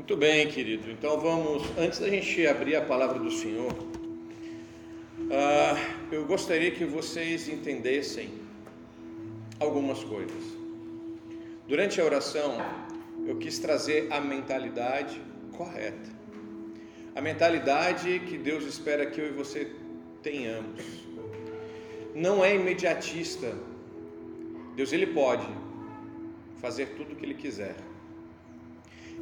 Muito bem, querido. Então vamos, antes da gente abrir a palavra do Senhor, uh, eu gostaria que vocês entendessem algumas coisas. Durante a oração, eu quis trazer a mentalidade correta. A mentalidade que Deus espera que eu e você tenhamos. Não é imediatista. Deus ele pode fazer tudo o que ele quiser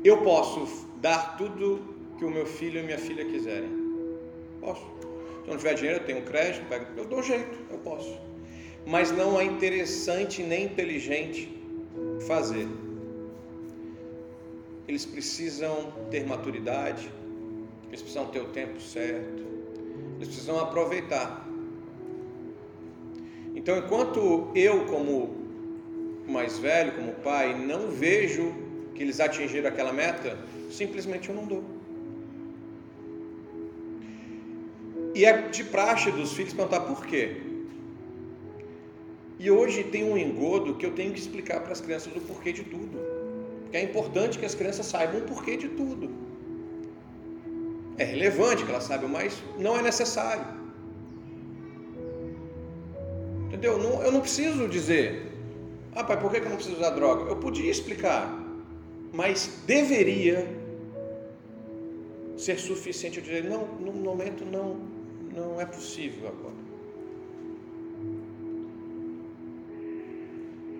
eu posso dar tudo que o meu filho e minha filha quiserem. Posso. Se eu não tiver dinheiro, eu tenho crédito, eu dou jeito, eu posso. Mas não é interessante nem inteligente fazer. Eles precisam ter maturidade, eles precisam ter o tempo certo, eles precisam aproveitar. Então, enquanto eu, como mais velho, como pai, não vejo que eles atingiram aquela meta, simplesmente eu não dou. E é de praxe dos filhos perguntar por quê. E hoje tem um engodo que eu tenho que explicar para as crianças o porquê de tudo. Porque é importante que as crianças saibam o porquê de tudo. É relevante que elas saibam, mas não é necessário. Entendeu? Eu não preciso dizer, ah pai, por que eu não preciso usar droga? Eu podia explicar, mas deveria ser suficiente eu dizer, não, no momento não, não é possível agora.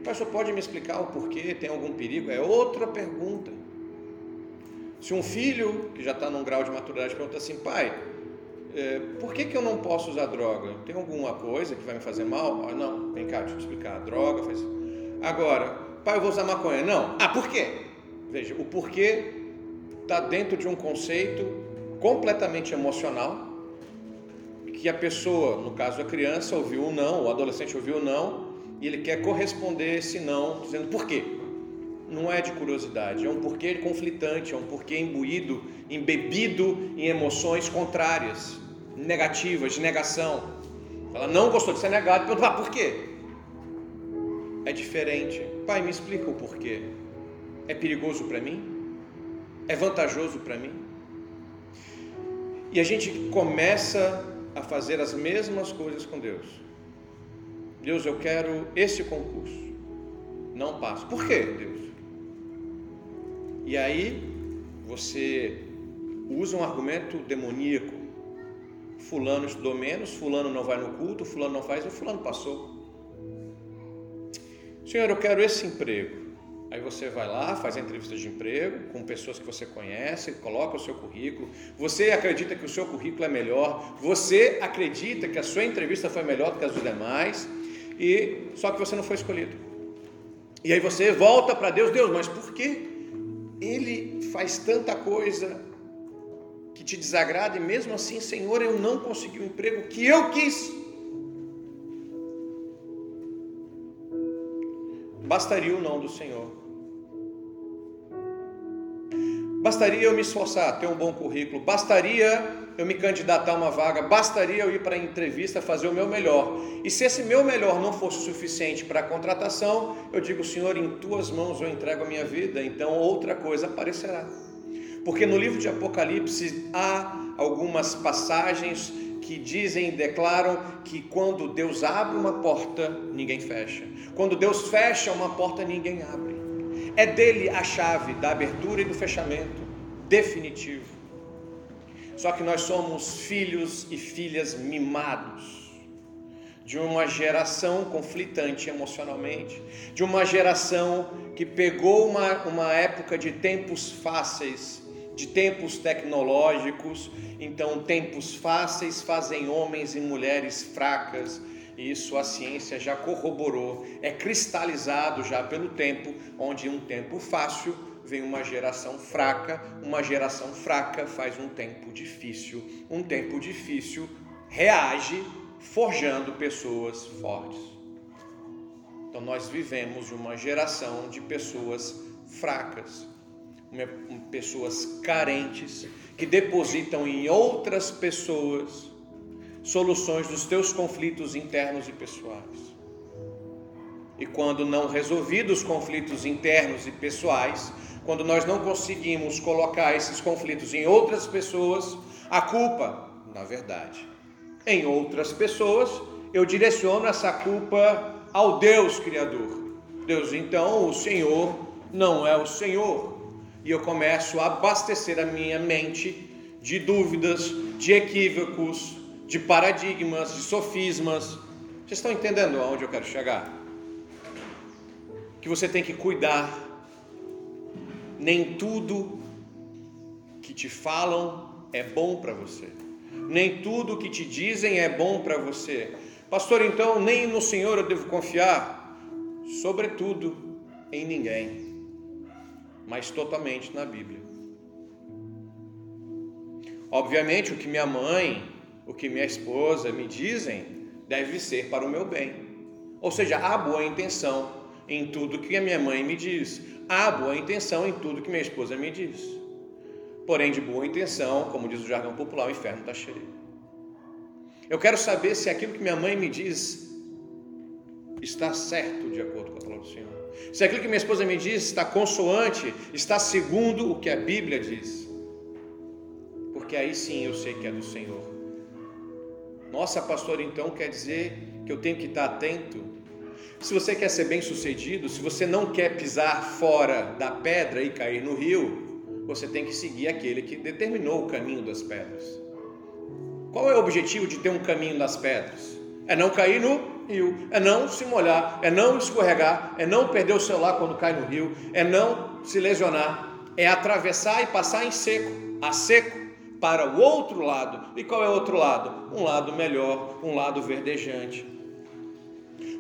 Pastor pode me explicar o porquê? Tem algum perigo? É outra pergunta. Se um filho que já está num grau de maturidade pergunta assim, pai, é, por que, que eu não posso usar droga? Tem alguma coisa que vai me fazer mal? Ah, não, vem cá, deixa eu te explicar. A droga faz. Agora, pai, eu vou usar maconha. Não. Ah, por quê? Veja, o porquê está dentro de um conceito completamente emocional, que a pessoa, no caso a criança, ouviu um não, o adolescente ouviu um não, e ele quer corresponder esse não, dizendo por quê. Não é de curiosidade, é um porquê conflitante, é um porquê imbuído, embebido em emoções contrárias, negativas, de negação. Ela não gostou de ser negado, pergunta, ah, por quê? É diferente. Pai, me explica o porquê. É perigoso para mim? É vantajoso para mim? E a gente começa a fazer as mesmas coisas com Deus. Deus, eu quero esse concurso. Não passo. Por quê, Deus? E aí você usa um argumento demoníaco. Fulano estudou menos, fulano não vai no culto, fulano não faz, e fulano passou. Senhor, eu quero esse emprego. Aí você vai lá, faz a entrevista de emprego com pessoas que você conhece, coloca o seu currículo. Você acredita que o seu currículo é melhor, você acredita que a sua entrevista foi melhor do que as dos demais, e só que você não foi escolhido. E aí você volta para Deus, Deus, mas por que ele faz tanta coisa que te desagrada e mesmo assim, Senhor, eu não consegui o emprego que eu quis? Bastaria o não do Senhor. Bastaria eu me esforçar, ter um bom currículo, bastaria eu me candidatar a uma vaga, bastaria eu ir para a entrevista fazer o meu melhor. E se esse meu melhor não fosse suficiente para a contratação, eu digo, Senhor, em tuas mãos eu entrego a minha vida, então outra coisa aparecerá. Porque no livro de Apocalipse há algumas passagens que dizem e declaram que quando Deus abre uma porta, ninguém fecha. Quando Deus fecha uma porta, ninguém abre. É dele a chave da abertura e do fechamento definitivo. Só que nós somos filhos e filhas mimados de uma geração conflitante emocionalmente, de uma geração que pegou uma, uma época de tempos fáceis de tempos tecnológicos, então tempos fáceis fazem homens e mulheres fracas, isso a ciência já corroborou, é cristalizado já pelo tempo, onde um tempo fácil vem uma geração fraca, uma geração fraca faz um tempo difícil, um tempo difícil reage forjando pessoas fortes. Então nós vivemos uma geração de pessoas fracas, pessoas carentes que depositam em outras pessoas soluções dos teus conflitos internos e pessoais. E quando não resolvidos os conflitos internos e pessoais, quando nós não conseguimos colocar esses conflitos em outras pessoas, a culpa, na verdade, em outras pessoas, eu direciono essa culpa ao Deus Criador. Deus, então, o Senhor não é o Senhor. E eu começo a abastecer a minha mente de dúvidas, de equívocos, de paradigmas, de sofismas. Vocês estão entendendo aonde eu quero chegar? Que você tem que cuidar. Nem tudo que te falam é bom para você. Nem tudo que te dizem é bom para você. Pastor, então nem no Senhor eu devo confiar, sobretudo em ninguém, mas totalmente na Bíblia. Obviamente, o que minha mãe, o que minha esposa me dizem, deve ser para o meu bem. Ou seja, há boa intenção em tudo que a minha mãe me diz, há boa intenção em tudo que minha esposa me diz. Porém, de boa intenção, como diz o jargão popular, o inferno está cheio. Eu quero saber se aquilo que minha mãe me diz está certo de acordo com a palavra do Senhor. Se aquilo que minha esposa me diz está consoante, está segundo o que a Bíblia diz. Porque aí sim eu sei que é do Senhor. Nossa, pastor, então quer dizer que eu tenho que estar atento. Se você quer ser bem sucedido, se você não quer pisar fora da pedra e cair no rio, você tem que seguir aquele que determinou o caminho das pedras. Qual é o objetivo de ter um caminho das pedras? É não cair no rio, é não se molhar, é não escorregar, é não perder o celular quando cai no rio, é não se lesionar, é atravessar e passar em seco, a seco, para o outro lado. E qual é o outro lado? Um lado melhor, um lado verdejante.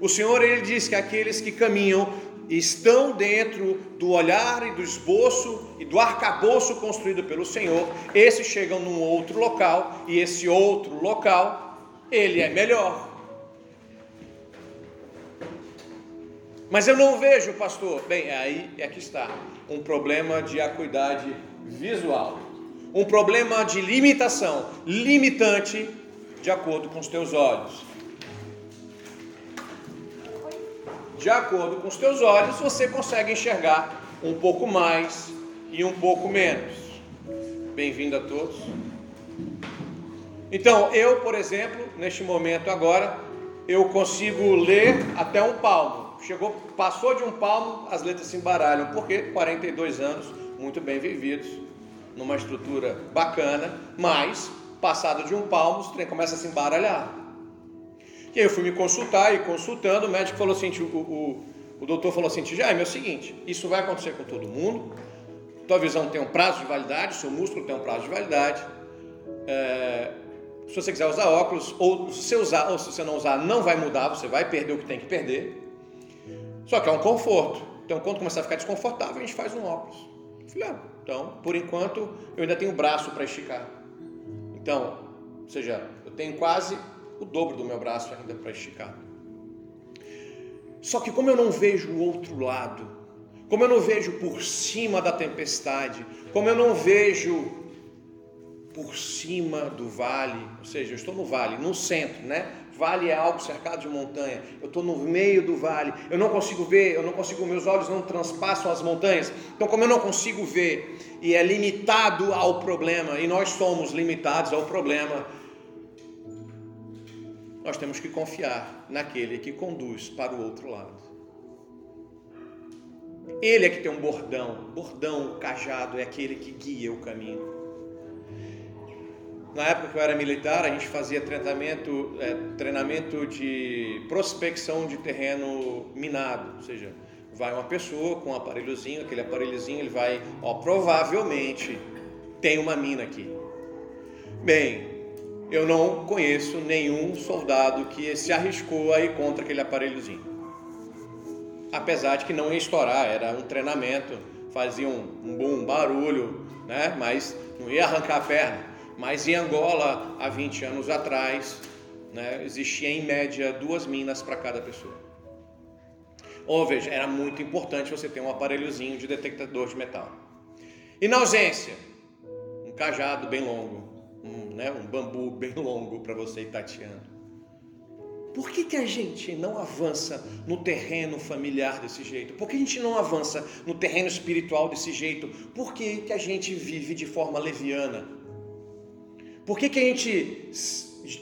O Senhor ele diz que aqueles que caminham estão dentro do olhar e do esboço e do arcabouço construído pelo Senhor, esses chegam num outro local e esse outro local, ele é melhor. Mas eu não vejo, pastor. Bem, aí é que está um problema de acuidade visual, um problema de limitação, limitante de acordo com os teus olhos. de acordo com os teus olhos, você consegue enxergar um pouco mais e um pouco menos. Bem-vindo a todos. Então, eu, por exemplo, neste momento agora, eu consigo ler até um palmo. Chegou, passou de um palmo, as letras se embaralham, porque 42 anos muito bem vividos, numa estrutura bacana, mas passado de um palmo, o trem começa a se embaralhar. E aí eu fui me consultar e consultando, o médico falou assim, o, o, o doutor falou assim, Jaime, é o seguinte, isso vai acontecer com todo mundo, tua visão tem um prazo de validade, seu músculo tem um prazo de validade, é, se você quiser usar óculos, ou se usar, ou se você não usar, não vai mudar, você vai perder o que tem que perder. Só que é um conforto. Então, quando começar a ficar desconfortável, a gente faz um óculos. Eu falei, ah, então, por enquanto, eu ainda tenho o braço para esticar. Então, ou seja, eu tenho quase o dobro do meu braço ainda para esticar. Só que como eu não vejo o outro lado, como eu não vejo por cima da tempestade, como eu não vejo por cima do vale, ou seja, eu estou no vale, no centro, né? Vale é algo cercado de montanha. Eu estou no meio do vale. Eu não consigo ver, eu não consigo, meus olhos não transpassam as montanhas. Então, como eu não consigo ver e é limitado ao problema, e nós somos limitados ao problema, nós temos que confiar naquele que conduz para o outro lado. Ele é que tem um bordão, bordão, o cajado é aquele que guia o caminho. Na época que eu era militar, a gente fazia treinamento, é, treinamento de prospecção de terreno minado, ou seja, vai uma pessoa com um aparelhozinho, aquele aparelhozinho ele vai, ó, provavelmente tem uma mina aqui. Bem, eu não conheço nenhum soldado que se arriscou a ir contra aquele aparelhozinho. Apesar de que não ia estourar, era um treinamento, fazia um, um bom barulho, né? mas não ia arrancar a perna. Mas em Angola, há 20 anos atrás, né, existia em média duas minas para cada pessoa. Ou veja, era muito importante você ter um aparelhozinho de detectador de metal. E na ausência, um cajado bem longo, um, né, um bambu bem longo para você ir tateando. por que, que a gente não avança no terreno familiar desse jeito? Por que a gente não avança no terreno espiritual desse jeito? Por que, que a gente vive de forma leviana? Por que, que a gente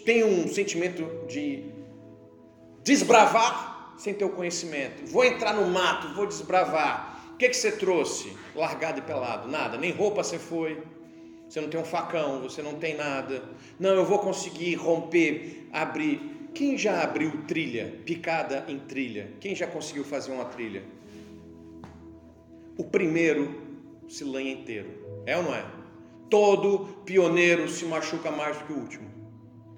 tem um sentimento de desbravar sem ter o conhecimento? Vou entrar no mato, vou desbravar. O que, que você trouxe? Largado e pelado? Nada, nem roupa você foi você não tem um facão, você não tem nada. Não, eu vou conseguir romper, abrir. Quem já abriu trilha, picada em trilha? Quem já conseguiu fazer uma trilha? O primeiro se lanha inteiro. É ou não é? Todo pioneiro se machuca mais do que o último.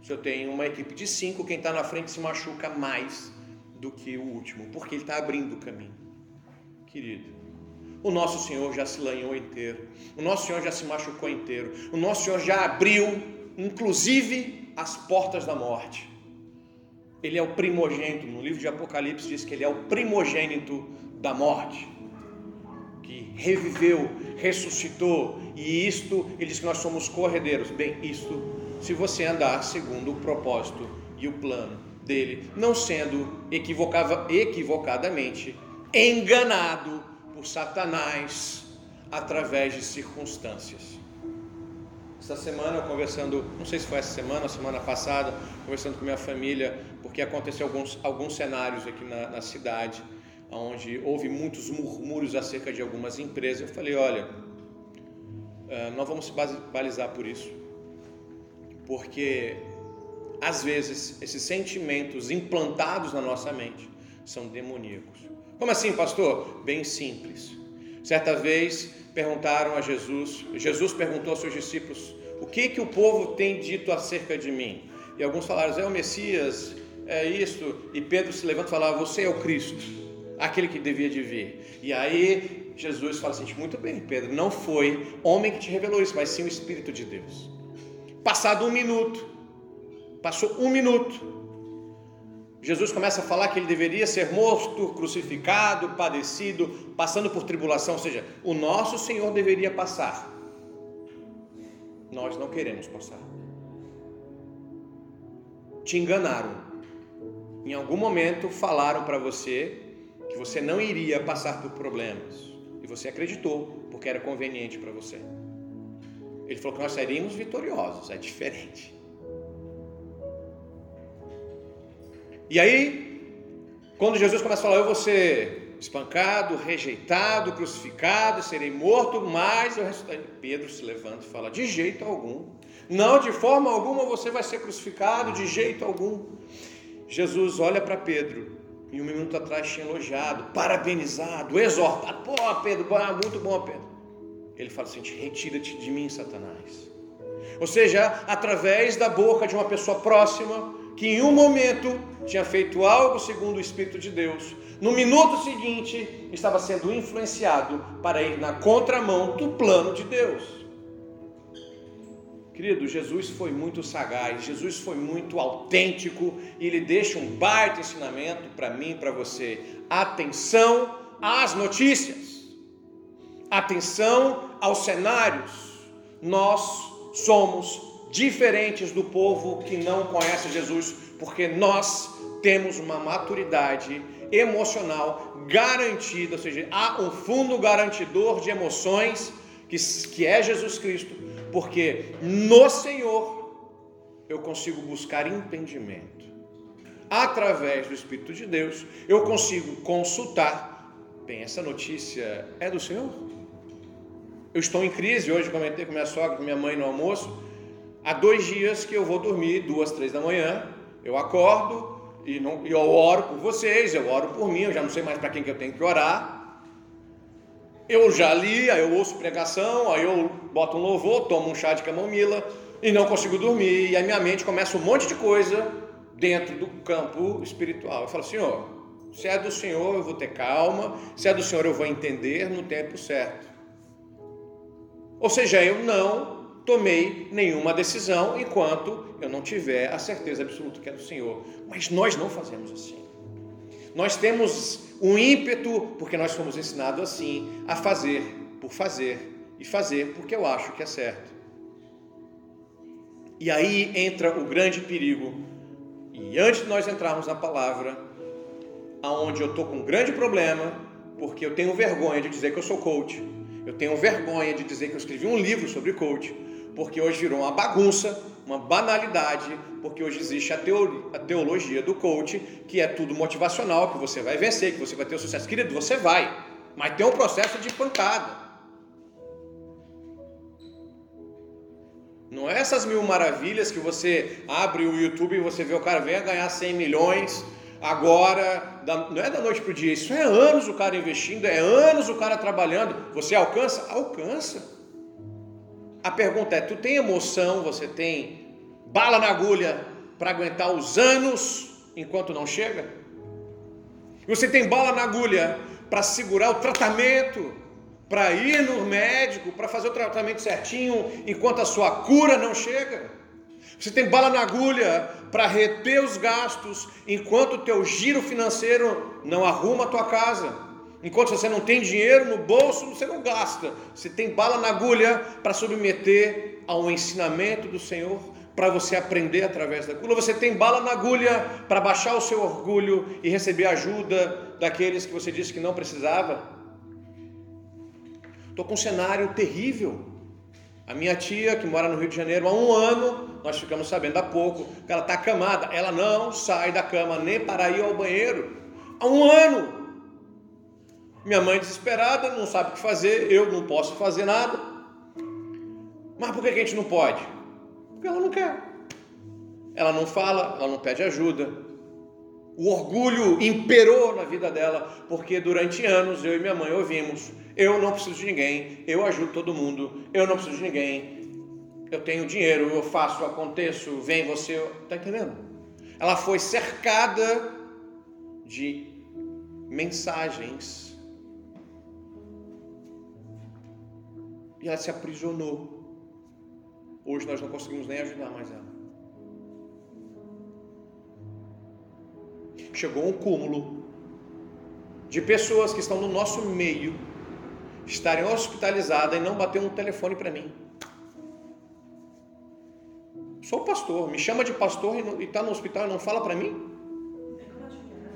Se eu tenho uma equipe de cinco, quem está na frente se machuca mais do que o último, porque ele está abrindo o caminho. Querido, o nosso Senhor já se lanhou inteiro. O nosso Senhor já se machucou inteiro. O nosso Senhor já abriu, inclusive, as portas da morte. Ele é o primogênito. No livro de Apocalipse diz que ele é o primogênito da morte. Que reviveu, ressuscitou. E isto, ele diz que nós somos corredeiros. Bem, isto, se você andar segundo o propósito e o plano dele, não sendo equivocadamente enganado por Satanás através de circunstâncias. Essa semana, conversando, não sei se foi essa semana ou semana passada, conversando com minha família, porque aconteceu alguns, alguns cenários aqui na, na cidade, onde houve muitos murmúrios acerca de algumas empresas. Eu falei: olha, eh, nós vamos se balizar por isso, porque às vezes esses sentimentos implantados na nossa mente são demoníacos. Como assim, pastor? Bem simples. Certa vez perguntaram a Jesus, Jesus perguntou aos seus discípulos: "O que que o povo tem dito acerca de mim?" E alguns falaram: "É o Messias, é isto". E Pedro se levanta e fala: "Você é o Cristo, aquele que devia de vir". E aí Jesus fala assim: "Muito bem, Pedro, não foi homem que te revelou isso, mas sim o Espírito de Deus". Passado um minuto, passou um minuto, Jesus começa a falar que ele deveria ser morto, crucificado, padecido, passando por tribulação, ou seja, o nosso Senhor deveria passar. Nós não queremos passar. Te enganaram. Em algum momento falaram para você que você não iria passar por problemas. Você acreditou, porque era conveniente para você. Ele falou que nós seríamos vitoriosos, é diferente. E aí, quando Jesus começa a falar, eu vou ser espancado, rejeitado, crucificado, serei morto, mas eu ressuscitarei. Pedro se levanta e fala: de jeito algum. Não, de forma alguma você vai ser crucificado, de jeito algum. Jesus olha para Pedro, e um minuto atrás tinha elogiado, parabenizado, exortado. Pô, Pedro, muito bom, Pedro. Ele fala assim: retira-te de mim, Satanás. Ou seja, através da boca de uma pessoa próxima, que em um momento tinha feito algo segundo o Espírito de Deus, no minuto seguinte estava sendo influenciado para ir na contramão do plano de Deus. Querido, Jesus foi muito sagaz, Jesus foi muito autêntico e ele deixa um baita ensinamento para mim e para você. Atenção às notícias, atenção aos cenários. Nós somos diferentes do povo que não conhece Jesus, porque nós temos uma maturidade emocional garantida, ou seja, há um fundo garantidor de emoções que, que é Jesus Cristo, porque no Senhor eu consigo buscar entendimento. Através do Espírito de Deus, eu consigo consultar. Bem, essa notícia é do Senhor? Eu estou em crise, hoje comentei com minha sogra, com minha mãe no almoço. Há dois dias que eu vou dormir, duas, três da manhã, eu acordo e, não, eu oro por vocês, eu oro por mim, eu já não sei mais para quem que eu tenho que orar. Eu já li, aí eu ouço pregação, aí eu boto um louvor, tomo um chá de camomila e não consigo dormir, e a minha mente começa um monte de coisa dentro do campo espiritual. Eu falo, Senhor, se é do Senhor eu vou ter calma, se é do Senhor eu vou entender no tempo certo. Ou seja, eu não tomei nenhuma decisão enquanto eu não tiver a certeza absoluta que é do Senhor. Mas nós não fazemos assim. Nós temos um ímpeto, porque nós fomos ensinados assim, a fazer por fazer e fazer porque eu acho que é certo. E aí entra o grande perigo, E antes de nós entrarmos na palavra, aonde eu estou com um grande problema, porque eu tenho vergonha de dizer que eu sou coach, eu tenho vergonha de dizer que eu escrevi um livro sobre coach, porque hoje virou uma bagunça, uma banalidade, porque hoje existe a, a teologia do coach, que é tudo motivacional, que você vai vencer, que você vai ter o sucesso. Querido, você vai, mas tem um processo de pancada. Não é essas mil maravilhas que você abre o YouTube e você vê o cara venha ganhar 100 milhões agora, não é da noite para o dia, isso é anos o cara investindo, é anos o cara trabalhando. Você alcança? Alcança. A pergunta é: tu tem emoção, você tem bala na agulha para aguentar os anos enquanto não chega? Você tem bala na agulha para segurar o tratamento, para ir no médico, para fazer o tratamento certinho enquanto a sua cura não chega? Você tem bala na agulha para reter os gastos enquanto o teu giro financeiro não arruma a tua casa. Enquanto você não tem dinheiro no bolso, você não gasta. Você tem bala na agulha para submeter ao ensinamento do Senhor, para você aprender através da agulha. Você tem bala na agulha para baixar o seu orgulho e receber ajuda daqueles que você disse que não precisava. Estou com um cenário terrível. A minha tia, que mora no Rio de Janeiro há um ano, nós ficamos sabendo há pouco que ela está acamada. Ela não sai da cama nem para ir ao banheiro. Há um ano. Minha mãe desesperada, não sabe o que fazer, eu não posso fazer nada. Mas por que a gente não pode? Porque ela não quer. Ela não fala, ela não pede ajuda. O orgulho imperou na vida dela, porque durante anos eu e minha mãe ouvimos eu não preciso de ninguém, eu ajudo todo mundo, eu não preciso de ninguém, eu tenho dinheiro, eu faço, aconteço, vem você, está entendendo? Ela foi cercada de mensagens e ela se aprisionou. Hoje nós não conseguimos nem ajudar mais ela. Chegou um cúmulo de pessoas que estão no nosso meio estarem hospitalizadas e não bater um telefone para mim. Sou pastor, me chama de pastor e está no hospital e não fala para mim?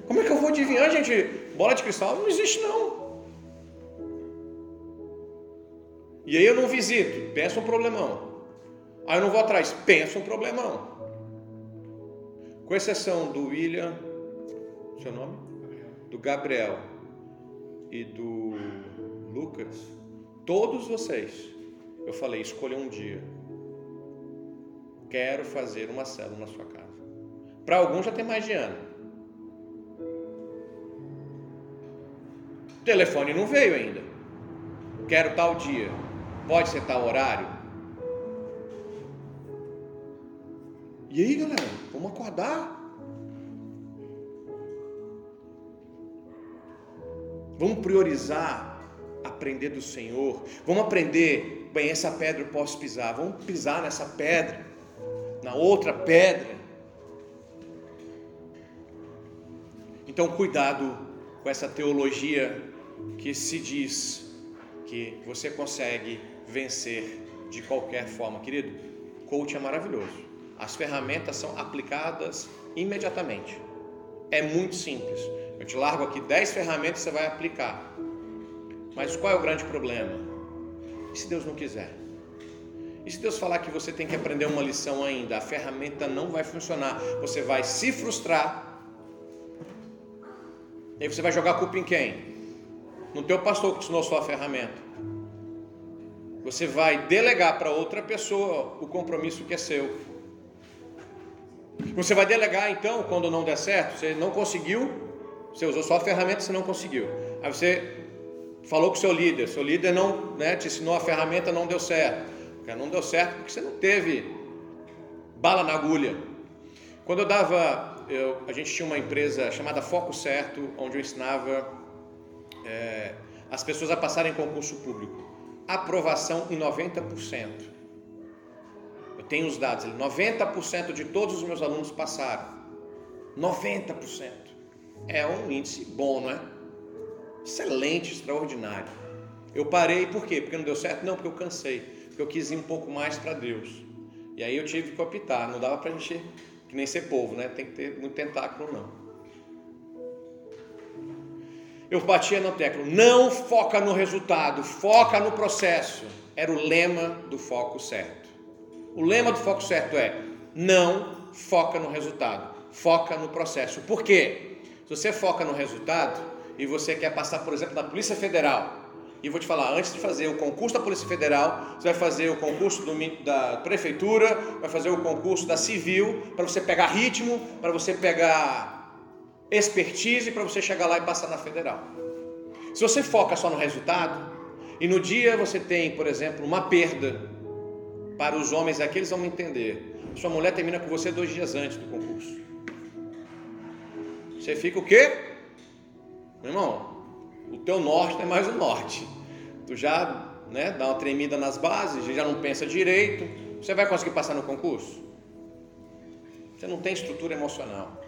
Como é que eu vou adivinhar, gente? Bola de cristal não existe não. E aí eu não visito, pensa um problemão. Aí eu não vou atrás, pensa um problemão. Com exceção do William, seu nome? Do Gabriel e do Lucas, todos vocês, eu falei, escolha um dia. Quero fazer uma célula na sua casa. Para alguns já tem mais de ano. O telefone não veio ainda. Quero tal dia. Pode ser tal horário. E aí, galera, vamos acordar. Vamos priorizar aprender do Senhor. Vamos aprender, bem, essa pedra eu posso pisar. Vamos pisar nessa pedra, na outra pedra. Então, cuidado com essa teologia que se diz que você consegue vencer de qualquer forma, querido. Coach é maravilhoso. As ferramentas são aplicadas imediatamente. É muito simples. Eu te largo aqui 10 ferramentas que você vai aplicar. Mas qual é o grande problema? E se Deus não quiser? E se Deus falar que você tem que aprender uma lição ainda, a ferramenta não vai funcionar, você vai se frustrar. E aí você vai jogar a culpa em quem? No teu pastor que ensinou sua ferramenta. Você vai delegar para outra pessoa o compromisso que é seu. Você vai delegar então quando não der certo, você não conseguiu, você usou só a ferramenta, você não conseguiu. Aí você falou com seu líder, seu líder não né, te ensinou a ferramenta, não deu certo. Não deu certo porque você não teve bala na agulha. Quando eu dava, eu, a gente tinha uma empresa chamada Foco Certo, onde eu ensinava é, as pessoas a passarem concurso público. Aprovação em 90%. Eu tenho os dados, 90% de todos os meus alunos passaram. 90%. É um índice bom, não é? excelente, extraordinário. Eu parei por quê? Porque não deu certo? Não, porque eu cansei, porque eu quis ir um pouco mais para Deus. E aí eu tive que optar, não dava para a gente Que nem ser povo, né? Tem que ter muito tentáculo, não. Eu batia no teclado, não foca no resultado, foca no processo. Era o lema do foco certo. O lema do foco certo é: não foca no resultado, foca no processo. Por quê? Se você foca no resultado e você quer passar, por exemplo, na Polícia Federal, e vou te falar, antes de fazer o concurso da Polícia Federal, você vai fazer o concurso do, da Prefeitura, vai fazer o concurso da Civil, para você pegar ritmo, para você pegar expertise, para você chegar lá e passar na Federal. Se você foca só no resultado, e no dia você tem, por exemplo, uma perda, para os homens aqui eles vão entender. Sua mulher termina com você dois dias antes do concurso. Você fica o quê? Meu irmão, o teu norte é mais o norte. Tu já né, dá uma tremida nas bases, já não pensa direito. Você vai conseguir passar no concurso? Você não tem estrutura emocional.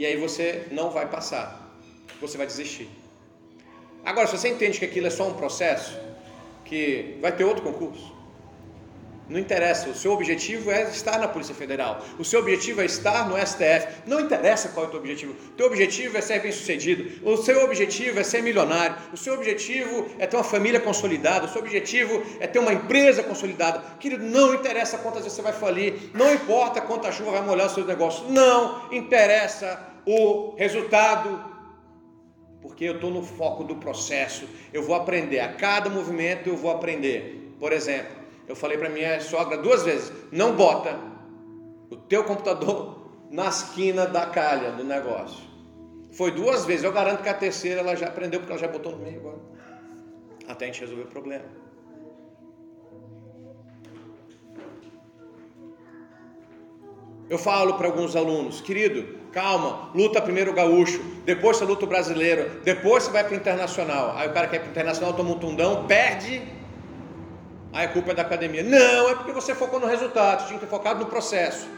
E aí você não vai passar. Você vai desistir. Agora, se você entende que aquilo é só um processo, que vai ter outro concurso, não interessa, o seu objetivo é estar na Polícia Federal. O seu objetivo é estar no STF. Não interessa qual é o teu objetivo. O teu objetivo é ser bem-sucedido. O seu objetivo é ser milionário. O seu objetivo é ter uma família consolidada. O seu objetivo é ter uma empresa consolidada. Querido, não interessa quantas vezes você vai falir. Não importa quanta chuva vai molhar os seus negócios. Não interessa o resultado. Porque eu estou no foco do processo. Eu vou aprender. A cada movimento eu vou aprender. Por exemplo, eu falei para minha sogra duas vezes: não bota o teu computador na esquina da calha do negócio. Foi duas vezes, eu garanto que a terceira ela já aprendeu, porque ela já botou no meio agora. Até a gente resolver o problema. Eu falo para alguns alunos, querido, calma, luta primeiro o gaúcho, depois você luta o brasileiro, depois você vai para o internacional. Aí o cara quer ir para o internacional, toma um tundão, perde Aí a culpa é da academia. Não, é porque você focou no resultado, tinha que ter focado no processo.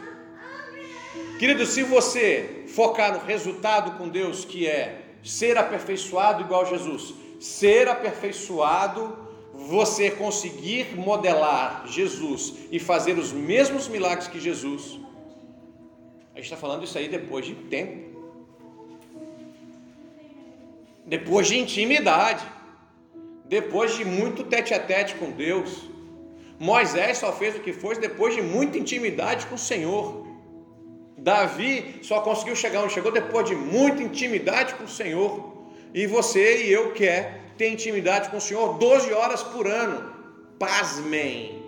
Querido, se você focar no resultado com Deus, que é ser aperfeiçoado igual Jesus, ser aperfeiçoado, você conseguir modelar Jesus e fazer os mesmos milagres que Jesus, a gente está falando isso aí depois de tempo, depois de intimidade depois de muito tete a tete com Deus. Moisés só fez o que foi depois de muita intimidade com o Senhor. Davi só conseguiu chegar onde chegou depois de muita intimidade com o Senhor. E você e eu quer ter intimidade com o Senhor 12 horas por ano. Pasmem.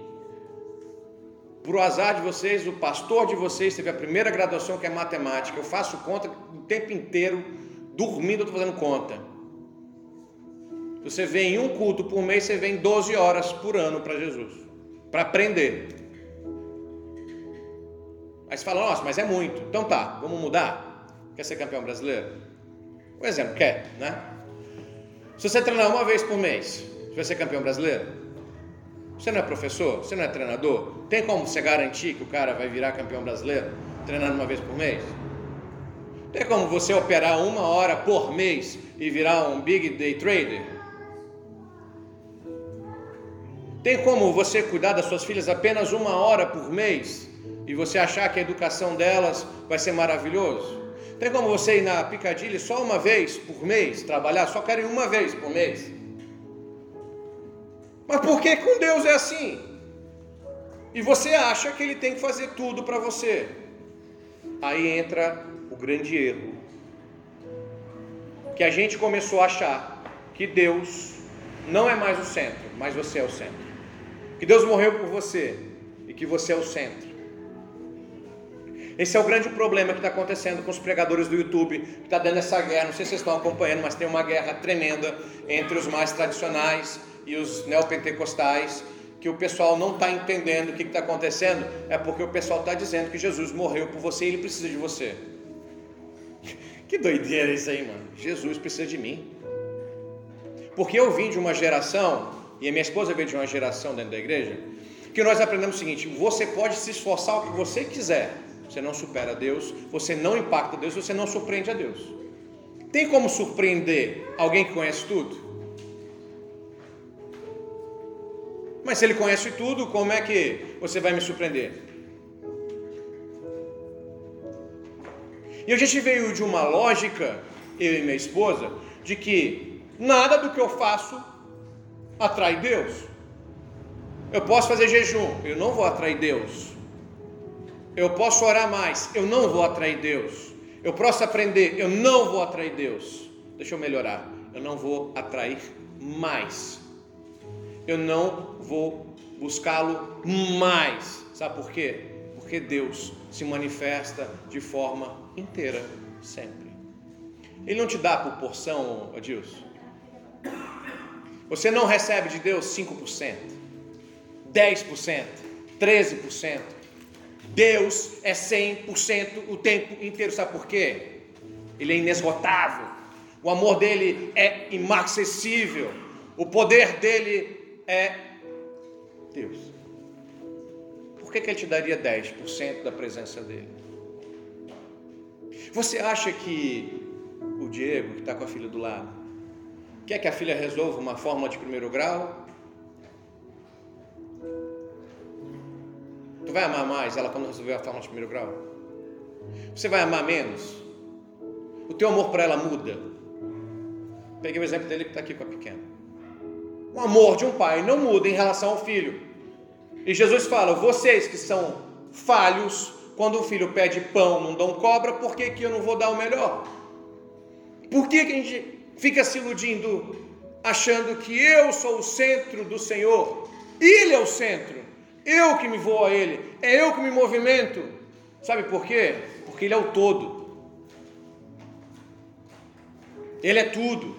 Por azar de vocês, o pastor de vocês teve a primeira graduação que é matemática. Eu faço conta o tempo inteiro, dormindo, eu estou fazendo conta. Você vem um culto por mês, você vem 12 horas por ano para Jesus, para aprender. Aí você fala, nossa, mas é muito. Então tá, vamos mudar? Quer ser campeão brasileiro? Um exemplo, quer, né? Se você treinar uma vez por mês, você vai ser campeão brasileiro? Você não é professor? Você não é treinador? Tem como você garantir que o cara vai virar campeão brasileiro treinando uma vez por mês? Tem como você operar uma hora por mês e virar um big day trader? Tem como você cuidar das suas filhas apenas uma hora por mês e você achar que a educação delas vai ser maravilhoso? Tem como você ir na Picadilly só uma vez por mês, trabalhar, só querem uma vez por mês? Mas por que com Deus é assim? E você acha que Ele tem que fazer tudo para você? Aí entra o grande erro. Que a gente começou a achar que Deus não é mais o centro, mas você é o centro que Deus morreu por você e que você é o centro. Esse é o grande problema que está acontecendo com os pregadores do YouTube, que está dando essa guerra. Não sei se vocês estão acompanhando, mas tem uma guerra tremenda entre os mais tradicionais e os neopentecostais, que o pessoal não está entendendo o que está acontecendo, é porque o pessoal está dizendo que Jesus morreu por você e ele precisa de você. Que doideira isso aí, mano. Jesus precisa de mim. Porque eu vim de uma geração e a minha esposa veio de uma geração dentro da igreja, que nós aprendemos o seguinte: você pode se esforçar o que você quiser, você não supera Deus, você não impacta Deus, você não surpreende a Deus. Tem como surpreender alguém que conhece tudo? Mas se ele conhece tudo, como é que você vai me surpreender? E a gente veio de uma lógica, eu e minha esposa, de que nada do que eu faço atrai Deus. Eu posso fazer jejum, eu não vou atrair Deus. Eu posso orar mais, eu não vou atrair Deus. Eu posso aprender, eu não vou atrair Deus. Deixa eu melhorar. Eu não vou atrair mais. Eu não vou buscá-lo mais. Sabe por quê? Porque Deus se manifesta de forma inteira, sempre. Ele não te dá por porção, Adilson. Você não recebe de Deus 5%, 10%, 13%. Deus é 100% o tempo inteiro. Sabe por quê? Ele é inesgotável. O amor dele é inacessível. O poder dele é Deus. Por que, que ele te daria 10% da presença dele? Você acha que o Diego, que está com a filha do lado, quer que a filha resolva uma fórmula de primeiro grau? Tu vai amar mais ela quando resolver a fórmula de primeiro grau? Você vai amar menos? O teu amor por ela muda? Peguei o exemplo dele que está aqui com a pequena. O amor de um pai não muda em relação ao filho. E Jesus fala: vocês que são falhos, quando o filho pede pão, não dão cobra, por que, que eu não vou dar o melhor? Por que, que a gente fica se iludindo, achando que eu sou o centro do Senhor? Ele é o centro, eu que me vou a Ele, é eu que me movimento. Sabe por quê? Porque Ele é o todo, Ele é tudo,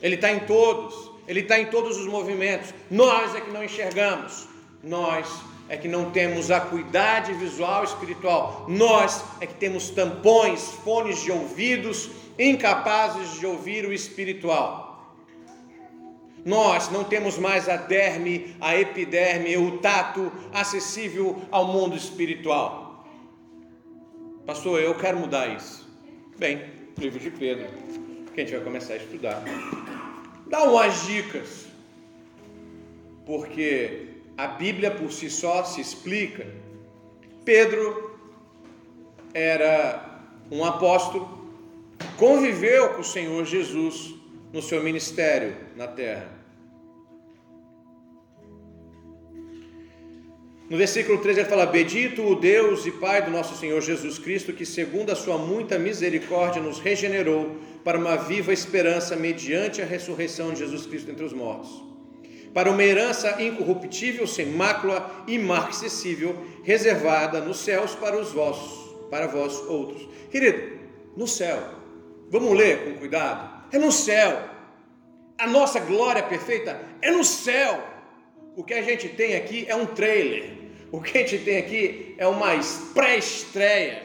Ele está em todos, Ele está em todos os movimentos. Nós é que não enxergamos, nós é que não temos acuidade visual espiritual, nós é que temos tampões, fones de ouvidos, incapazes de ouvir o espiritual. Nós não temos mais a derme, a epiderme, o tato acessível ao mundo espiritual. Pastor, eu quero mudar isso. Bem, livro de Pedro, que a gente vai começar a estudar. Dá umas dicas, porque a Bíblia por si só se explica. Pedro era um apóstolo, conviveu com o Senhor Jesus no seu ministério na terra. No versículo 13 ele fala: Bendito o Deus e Pai do nosso Senhor Jesus Cristo, que segundo a sua muita misericórdia nos regenerou para uma viva esperança mediante a ressurreição de Jesus Cristo entre os mortos para uma herança incorruptível, sem mácula, imarcessível, reservada nos céus para os vossos, para vós outros. Querido, no céu. Vamos ler com cuidado. É no céu. A nossa glória perfeita é no céu. O que a gente tem aqui é um trailer. O que a gente tem aqui é uma pré-estreia.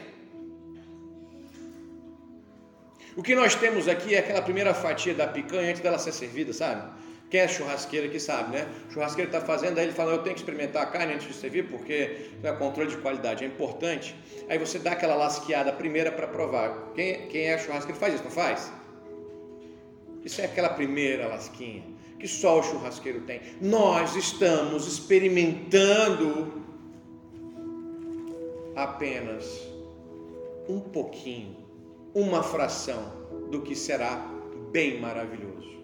O que nós temos aqui é aquela primeira fatia da picanha antes dela ser servida, sabe? Quem é churrasqueiro aqui sabe, né? O churrasqueiro está fazendo, aí ele fala, eu tenho que experimentar a carne antes de servir, porque é controle de qualidade, é importante. Aí você dá aquela lasqueada primeira para provar. Quem, quem é churrasqueiro faz isso, não faz? Isso é aquela primeira lasquinha que só o churrasqueiro tem. Nós estamos experimentando apenas um pouquinho, uma fração do que será bem maravilhoso.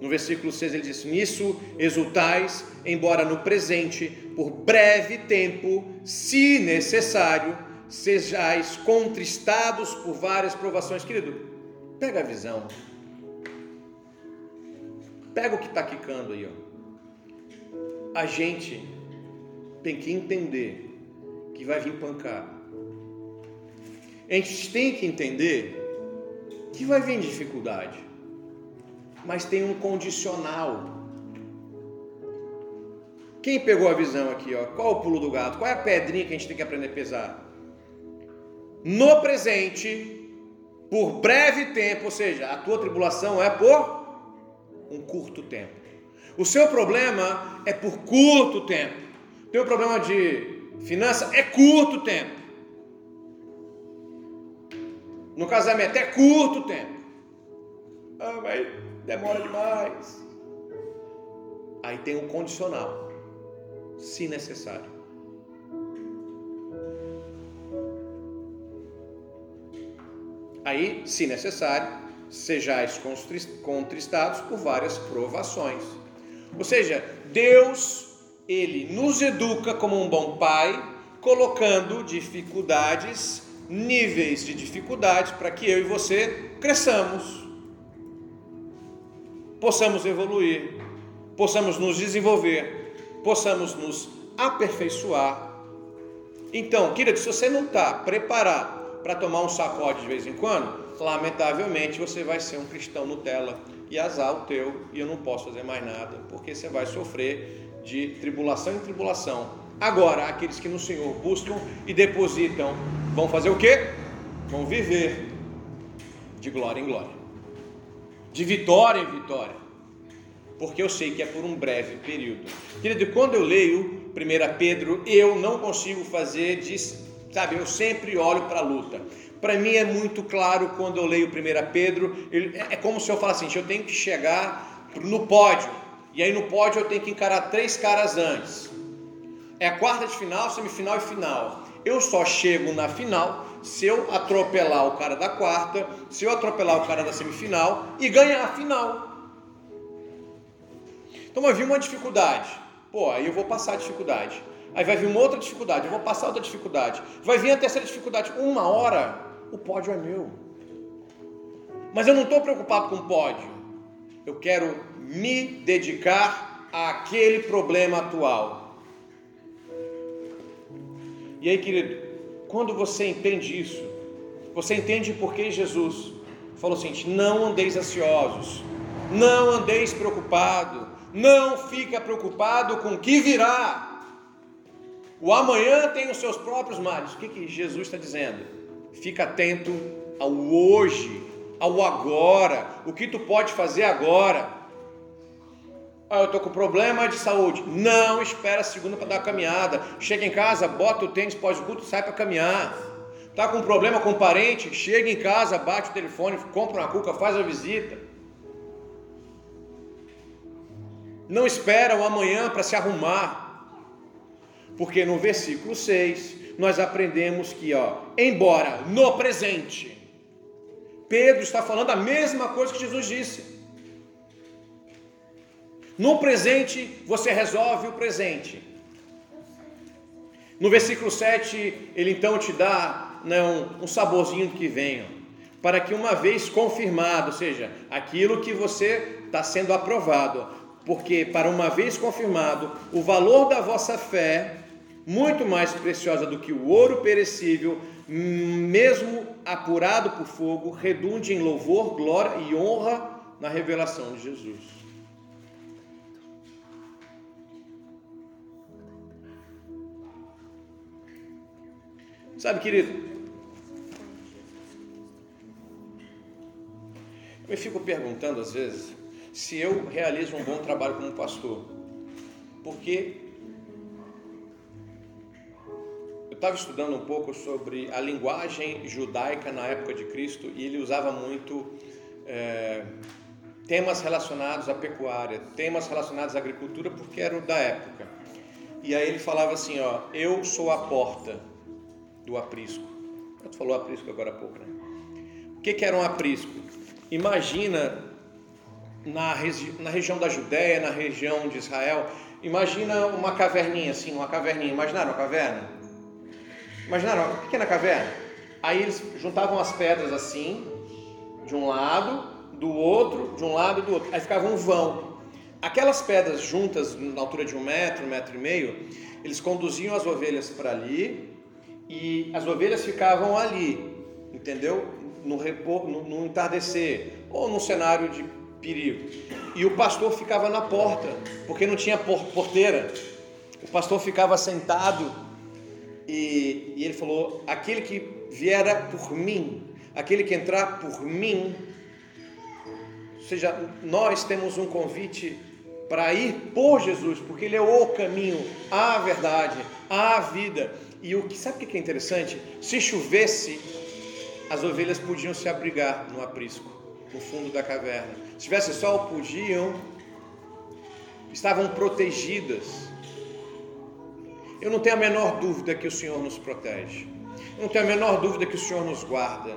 No versículo 6 ele diz: Nisso exultais, embora no presente, por breve tempo, se necessário, sejais contristados por várias provações. Querido, pega a visão. Pega o que está quicando aí. Ó. A gente tem que entender que vai vir pancada. A gente tem que entender que vai vir dificuldade mas tem um condicional. Quem pegou a visão aqui? Ó? Qual o pulo do gato? Qual é a pedrinha que a gente tem que aprender a pesar? No presente, por breve tempo, ou seja, a tua tribulação é por um curto tempo. O seu problema é por curto tempo. O teu problema de finança é curto tempo. No casamento é curto tempo. Ah, mas demora demais. Aí tem um condicional. se necessário. Aí, se necessário, sejais contristados por várias provações. Ou seja, Deus, ele nos educa como um bom pai, colocando dificuldades, níveis de dificuldades para que eu e você cresçamos, possamos evoluir, possamos nos desenvolver, possamos nos aperfeiçoar. Então, querido, se você não está preparado para tomar um sacode de vez em quando, lamentavelmente você vai ser um cristão Nutella e azar o teu e eu não posso fazer mais nada, porque você vai sofrer de tribulação em tribulação. Agora, aqueles que no Senhor buscam e depositam, vão fazer o quê? Vão viver de glória em glória, de vitória em vitória, porque eu sei que é por um breve período. Querido, quando eu leio 1 Pedro, eu não consigo fazer de, sabe, eu sempre olho para a luta. Para mim é muito claro quando eu leio 1 Pedro, é como se eu falasse assim: eu tenho que chegar no pódio, e aí no pódio eu tenho que encarar três caras antes. É a quarta de final, semifinal e final. Eu só chego na final se eu atropelar o cara da quarta, se eu atropelar o cara da semifinal e ganhar a final. Então vai vir uma dificuldade. Pô, aí eu vou passar a dificuldade. Aí vai vir uma outra dificuldade, eu vou passar outra dificuldade. Vai vir a terceira dificuldade. Uma hora o pódio é meu. Mas eu não estou preocupado com o pódio. Eu quero me dedicar àquele problema atual. E aí, querido, quando você entende isso, você entende por que Jesus falou assim: não andeis ansiosos, não andeis preocupado, não fica preocupado com o que virá. O amanhã tem os seus próprios males. O que, que Jesus está dizendo? Fica atento ao hoje, ao agora, o que tu pode fazer agora. Ah, eu estou com problema de saúde. Não espera a segunda para dar a caminhada. Chega em casa, bota o tênis pós-culto, sai para caminhar. Está com problema com um parente? Chega em casa, bate o telefone, compra uma cuca, faz a visita. Não espera o amanhã para se arrumar. Porque no versículo 6 nós aprendemos que, ó, embora no presente, Pedro está falando a mesma coisa que Jesus disse. No presente, você resolve o presente. No versículo 7, ele então te dá né, um, um saborzinho do que vem, ó, para que uma vez confirmado, ou seja, aquilo que você está sendo aprovado, porque para uma vez confirmado, o valor da vossa fé muito mais preciosa do que o ouro perecível, mesmo apurado por fogo, redunde em louvor, glória e honra na revelação de Jesus. Sabe, querido, eu me fico perguntando às vezes se eu realizo um bom trabalho como pastor, porque estava estudando um pouco sobre a linguagem judaica na época de Cristo e ele usava muito é, temas relacionados à pecuária, temas relacionados à agricultura, porque eram da época. E aí ele falava assim: Ó, eu sou a porta do aprisco. Tu falou aprisco agora há pouco, né? O que, que era um aprisco? Imagina na, regi na região da Judéia, na região de Israel, imagina uma caverninha assim, uma caverninha. Imaginaram uma caverna? Imaginaram uma pequena caverna? Aí eles juntavam as pedras assim, de um lado, do outro, de um lado e do outro. Aí ficava um vão. Aquelas pedras juntas na altura de um metro, um metro e meio, eles conduziam as ovelhas para ali e as ovelhas ficavam ali, entendeu? No, repor, no, no entardecer ou num cenário de perigo. E o pastor ficava na porta, porque não tinha porteira. O pastor ficava sentado e, e ele falou: aquele que vier por mim, aquele que entrar por mim, ou seja, nós temos um convite para ir por Jesus, porque Ele é o caminho, a verdade, a vida. E o que sabe o que é interessante? Se chovesse, as ovelhas podiam se abrigar no aprisco, no fundo da caverna. Se tivesse sol, podiam, estavam protegidas. Eu não tenho a menor dúvida que o Senhor nos protege. Eu não tenho a menor dúvida que o Senhor nos guarda.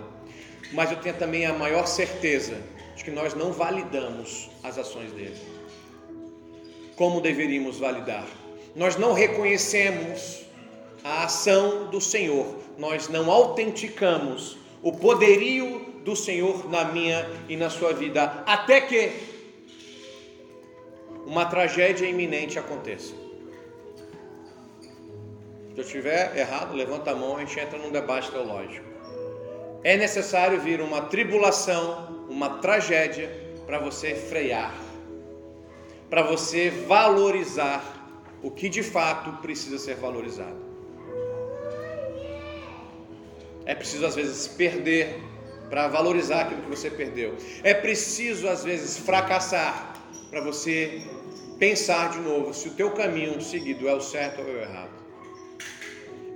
Mas eu tenho também a maior certeza de que nós não validamos as ações dele. Como deveríamos validar? Nós não reconhecemos a ação do Senhor, nós não autenticamos o poderio do Senhor na minha e na sua vida, até que uma tragédia iminente aconteça. Se eu estiver errado, levanta a mão, a gente entra num debate teológico. É necessário vir uma tribulação, uma tragédia, para você frear, para você valorizar o que de fato precisa ser valorizado. É preciso às vezes perder para valorizar aquilo que você perdeu. É preciso às vezes fracassar para você pensar de novo se o teu caminho seguido é o certo ou é o errado.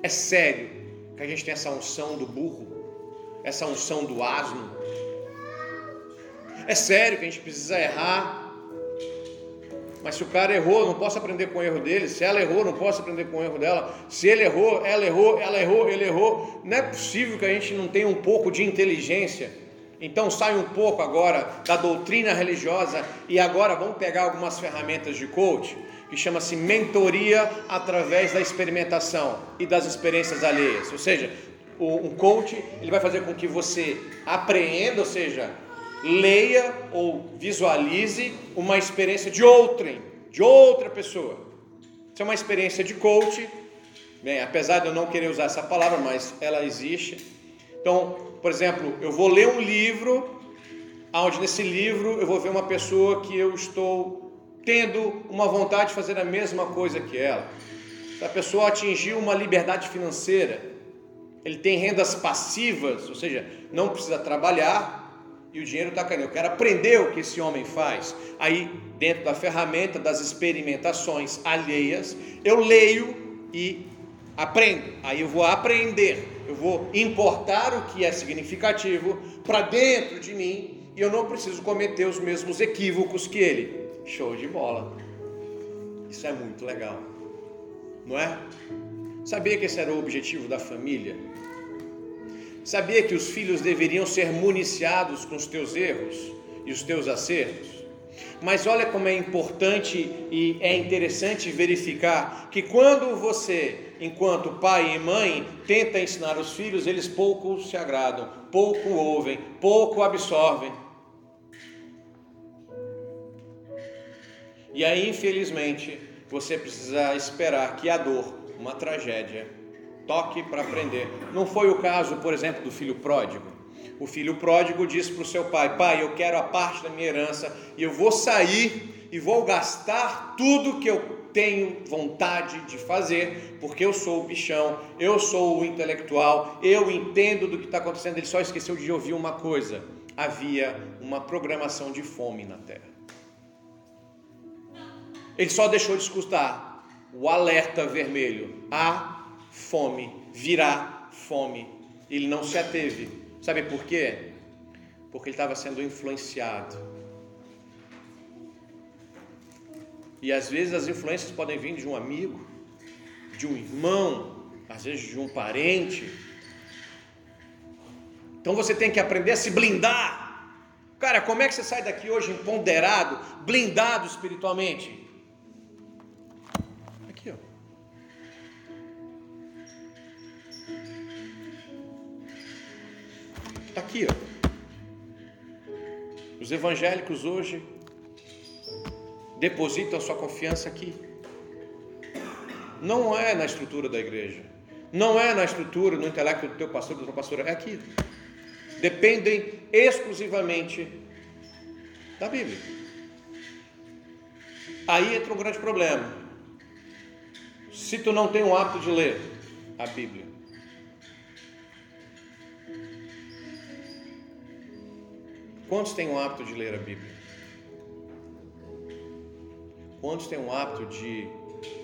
É sério que a gente tem essa unção do burro, essa unção do asno. É sério que a gente precisa errar mas se o cara errou, não posso aprender com o erro dele. Se ela errou, não posso aprender com o erro dela. Se ele errou, ela errou, ela errou, ele errou. Não é possível que a gente não tenha um pouco de inteligência. Então sai um pouco agora da doutrina religiosa e agora vamos pegar algumas ferramentas de coach que chama-se mentoria através da experimentação e das experiências alheias. Ou seja, um coach ele vai fazer com que você apreenda, ou seja, leia ou visualize uma experiência de outrem, de outra pessoa. Isso é uma experiência de coach, bem, apesar de eu não querer usar essa palavra, mas ela existe. Então, por exemplo, eu vou ler um livro, onde nesse livro eu vou ver uma pessoa que eu estou tendo uma vontade de fazer a mesma coisa que ela. Se a pessoa atingiu uma liberdade financeira, ele tem rendas passivas, ou seja, não precisa trabalhar, e o dinheiro está caindo. Eu quero aprender o que esse homem faz. Aí, dentro da ferramenta das experimentações alheias, eu leio e aprendo. Aí eu vou aprender, eu vou importar o que é significativo para dentro de mim e eu não preciso cometer os mesmos equívocos que ele. Show de bola. Isso é muito legal. Não é? Sabia que esse era o objetivo da família? Sabia que os filhos deveriam ser municiados com os teus erros e os teus acertos? Mas olha como é importante e é interessante verificar que quando você, enquanto pai e mãe, tenta ensinar os filhos, eles pouco se agradam, pouco ouvem, pouco absorvem. E aí, infelizmente, você precisa esperar que a dor, uma tragédia, toque para aprender. Não foi o caso, por exemplo, do filho pródigo. O filho pródigo disse para o seu pai: Pai, eu quero a parte da minha herança e eu vou sair e vou gastar tudo que eu tenho vontade de fazer, porque eu sou o bichão, eu sou o intelectual, eu entendo do que está acontecendo. Ele só esqueceu de ouvir uma coisa: havia uma programação de fome na terra. Ele só deixou de escutar o alerta vermelho: há fome, virá fome. Ele não se ateve. Sabe por quê? Porque ele estava sendo influenciado. E às vezes as influências podem vir de um amigo, de um irmão, às vezes de um parente. Então você tem que aprender a se blindar. Cara, como é que você sai daqui hoje empoderado, blindado espiritualmente? Está aqui, ó. Os evangélicos hoje depositam sua confiança aqui. Não é na estrutura da igreja. Não é na estrutura, no intelecto do teu pastor, do teu pastor, é aqui. Dependem exclusivamente da Bíblia. Aí entra um grande problema. Se tu não tem o hábito de ler a Bíblia, Quantos têm o hábito de ler a Bíblia? Quantos têm o hábito de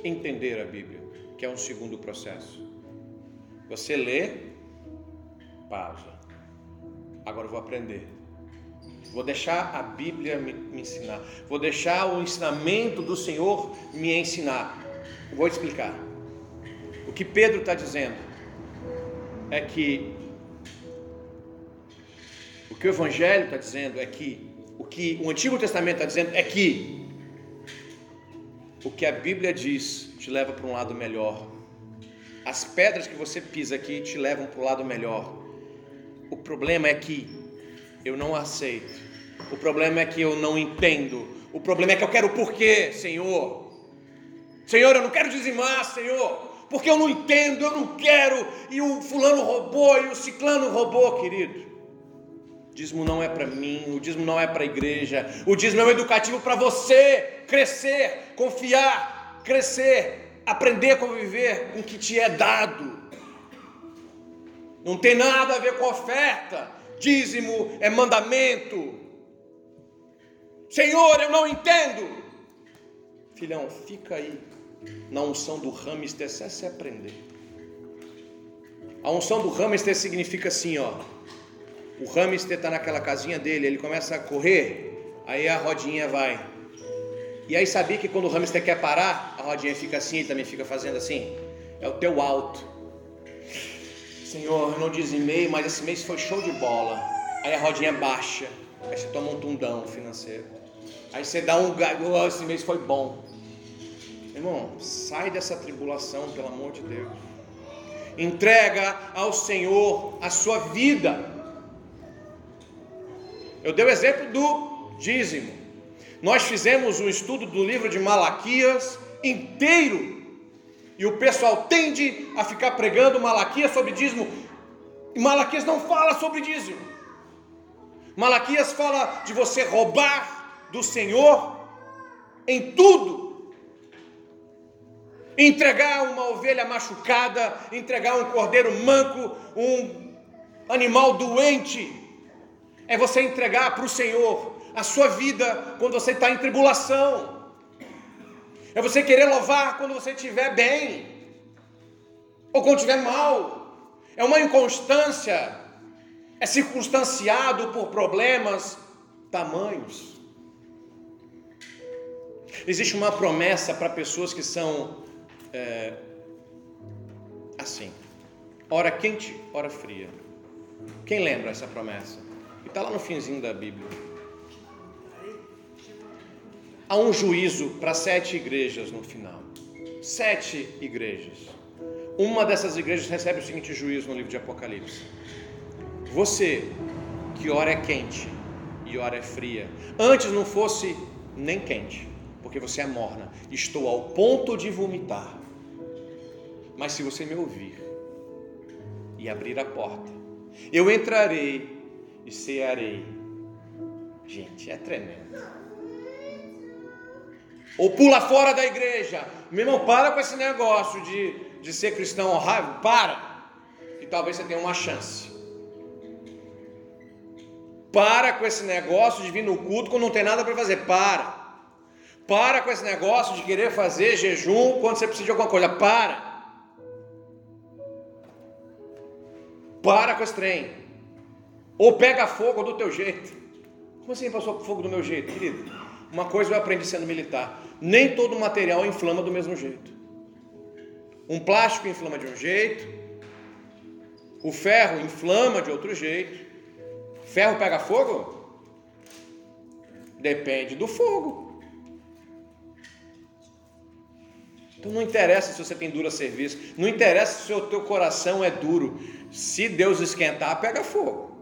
entender a Bíblia? Que é um segundo processo. Você lê, pausa. Agora eu vou aprender. Vou deixar a Bíblia me, me ensinar. Vou deixar o ensinamento do Senhor me ensinar. Vou explicar. O que Pedro está dizendo é que que o Evangelho está dizendo é que o que o Antigo Testamento está dizendo é que o que a Bíblia diz te leva para um lado melhor. As pedras que você pisa aqui te levam para o lado melhor. O problema é que eu não aceito. O problema é que eu não entendo. O problema é que eu quero o porquê, Senhor. Senhor, eu não quero dizimar, Senhor, porque eu não entendo, eu não quero. E o fulano roubou e o ciclano roubou, querido. O dízimo não é para mim, o dízimo não é para a igreja. O dízimo é um educativo para você crescer, confiar, crescer, aprender a conviver com o que te é dado. Não tem nada a ver com oferta. Dízimo é mandamento. Senhor, eu não entendo. Filhão, fica aí na unção do hamster, se aprender. A unção do hamster significa assim, ó. O hamster está naquela casinha dele, ele começa a correr, aí a rodinha vai. E aí sabia que quando o hamster quer parar, a rodinha fica assim, ele também fica fazendo assim. É o teu alto. Senhor, eu não dizimei, mas esse mês foi show de bola. Aí a rodinha baixa. Aí você toma um tundão financeiro. Aí você dá um oh, esse mês foi bom. Irmão, sai dessa tribulação, pelo amor de Deus. Entrega ao Senhor a sua vida. Eu dei o exemplo do dízimo. Nós fizemos um estudo do livro de Malaquias inteiro e o pessoal tende a ficar pregando Malaquias sobre dízimo. E Malaquias não fala sobre dízimo. Malaquias fala de você roubar do Senhor em tudo. Entregar uma ovelha machucada, entregar um cordeiro manco, um animal doente. É você entregar para o Senhor a sua vida quando você está em tribulação. É você querer louvar quando você estiver bem, ou quando estiver mal. É uma inconstância, é circunstanciado por problemas tamanhos. Existe uma promessa para pessoas que são é, assim: hora quente, hora fria. Quem lembra essa promessa? Está lá no finzinho da Bíblia há um juízo para sete igrejas no final. Sete igrejas. Uma dessas igrejas recebe o seguinte juízo no livro de Apocalipse: Você, que ora é quente e ora é fria, antes não fosse nem quente, porque você é morna, estou ao ponto de vomitar. Mas se você me ouvir e abrir a porta, eu entrarei e cearei. Gente, é tremendo ou pula fora da igreja. Meu irmão, para com esse negócio de, de ser cristão raiva, para, que talvez você tenha uma chance. Para com esse negócio de vir no culto quando não tem nada para fazer, para. Para com esse negócio de querer fazer jejum quando você precisa de alguma coisa, para. Para com esse trem. Ou pega fogo do teu jeito. Como assim passou fogo do meu jeito, querido? Uma coisa eu aprendi sendo militar: nem todo material inflama do mesmo jeito. Um plástico inflama de um jeito, o ferro inflama de outro jeito. Ferro pega fogo? Depende do fogo. Então não interessa se você tem dura serviço, não interessa se o teu coração é duro. Se Deus esquentar, pega fogo.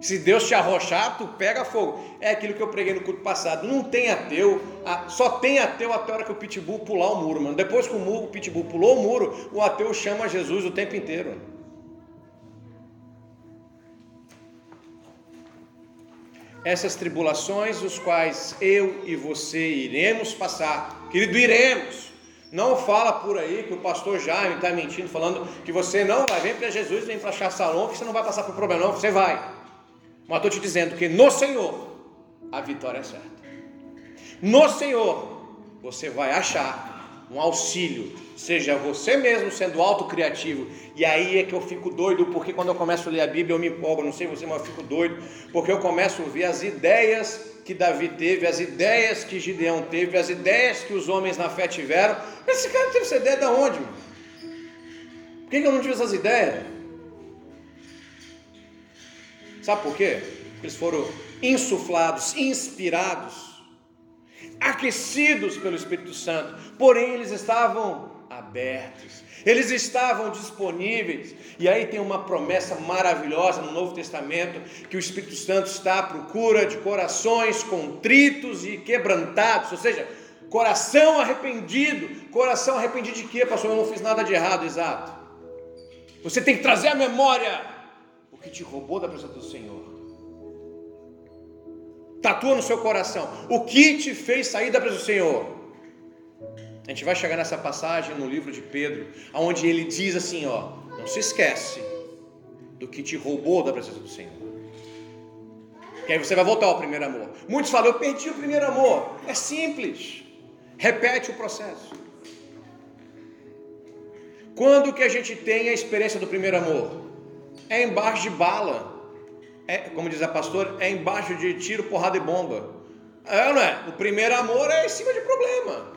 Se Deus te arrochar, tu pega fogo. É aquilo que eu preguei no culto passado. Não tem ateu, só tem ateu até a hora que o pitbull pular o muro, mano. Depois que o, muro, o pitbull pulou o muro, o ateu chama Jesus o tempo inteiro. Essas tribulações, os quais eu e você iremos passar, querido, iremos. Não fala por aí que o pastor Jaime está mentindo, falando que você não vai, vem para Jesus, vem para salão, que você não vai passar por problema, não, você vai. Mas estou te dizendo que no Senhor a vitória é certa. No Senhor você vai achar um auxílio, seja você mesmo sendo autocriativo. E aí é que eu fico doido, porque quando eu começo a ler a Bíblia eu me empolgo, não sei você, mas eu fico doido, porque eu começo a ver as ideias que Davi teve, as ideias que Gideão teve, as ideias que os homens na fé tiveram. Esse cara teve essa ideia de onde? Por que eu não tive essas ideias? Sabe por quê? Eles foram insuflados, inspirados, aquecidos pelo Espírito Santo, porém eles estavam abertos, eles estavam disponíveis. E aí tem uma promessa maravilhosa no Novo Testamento que o Espírito Santo está à procura de corações contritos e quebrantados, ou seja, coração arrependido. Coração arrependido de quê, pastor? Eu não fiz nada de errado, exato. Você tem que trazer à memória que te roubou da presença do Senhor. Tatua no seu coração o que te fez sair da presença do Senhor. A gente vai chegar nessa passagem no livro de Pedro, onde ele diz assim: ó, não se esquece do que te roubou da presença do Senhor. Que aí você vai voltar ao primeiro amor. Muitos falam, eu perdi o primeiro amor. É simples. Repete o processo. Quando que a gente tem a experiência do primeiro amor? É embaixo de bala. É, como diz a pastora, é embaixo de tiro, porrada e bomba. É, não é? O primeiro amor é em cima de problema.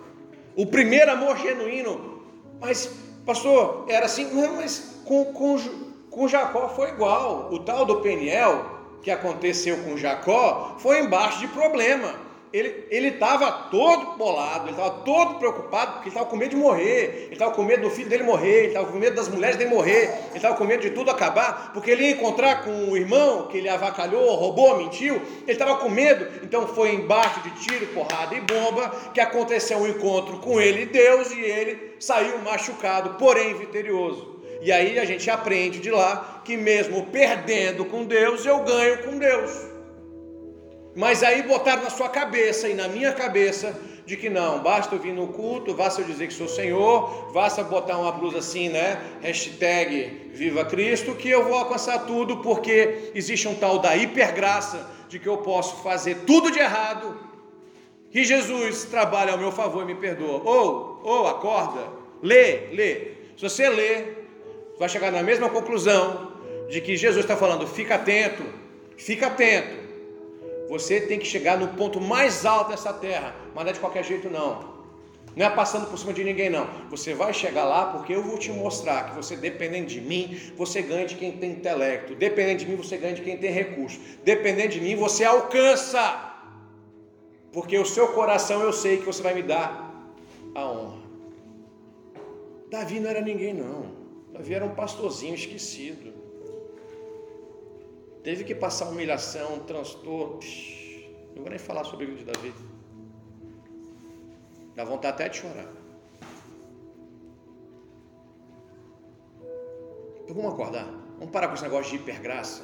O primeiro amor genuíno. Mas, pastor, era assim, não, mas com, com, com Jacó foi igual. O tal do Peniel, que aconteceu com Jacó, foi embaixo de problema ele estava todo bolado, ele estava todo preocupado, porque ele estava com medo de morrer, ele estava com medo do filho dele morrer, ele estava com medo das mulheres dele morrer, ele estava com medo de tudo acabar, porque ele ia encontrar com o irmão que ele avacalhou, roubou, mentiu, ele estava com medo, então foi embaixo de tiro, porrada e bomba que aconteceu um encontro com ele e Deus, e ele saiu machucado, porém vitorioso. E aí a gente aprende de lá que mesmo perdendo com Deus, eu ganho com Deus. Mas aí botaram na sua cabeça e na minha cabeça de que não, basta eu vir no culto, basta eu dizer que sou Senhor, basta botar uma blusa assim, né? Hashtag Viva Cristo, que eu vou alcançar tudo, porque existe um tal da hipergraça de que eu posso fazer tudo de errado e Jesus trabalha ao meu favor e me perdoa. Ou, ou acorda, lê, lê. Se você lê, vai chegar na mesma conclusão de que Jesus está falando, fica atento, fica atento você tem que chegar no ponto mais alto dessa terra, mas não é de qualquer jeito não. Não é passando por cima de ninguém, não. Você vai chegar lá porque eu vou te mostrar que você, dependendo de mim, você ganha de quem tem intelecto. Dependendo de mim, você ganha de quem tem recurso. Dependendo de mim, você alcança. Porque o seu coração eu sei que você vai me dar a honra. Davi não era ninguém, não. Davi era um pastorzinho esquecido. Teve que passar humilhação, transtorno. Não vou nem falar sobre o de Davi. Dá vontade até de chorar. Então vamos acordar. Vamos parar com esse negócio de hipergraça.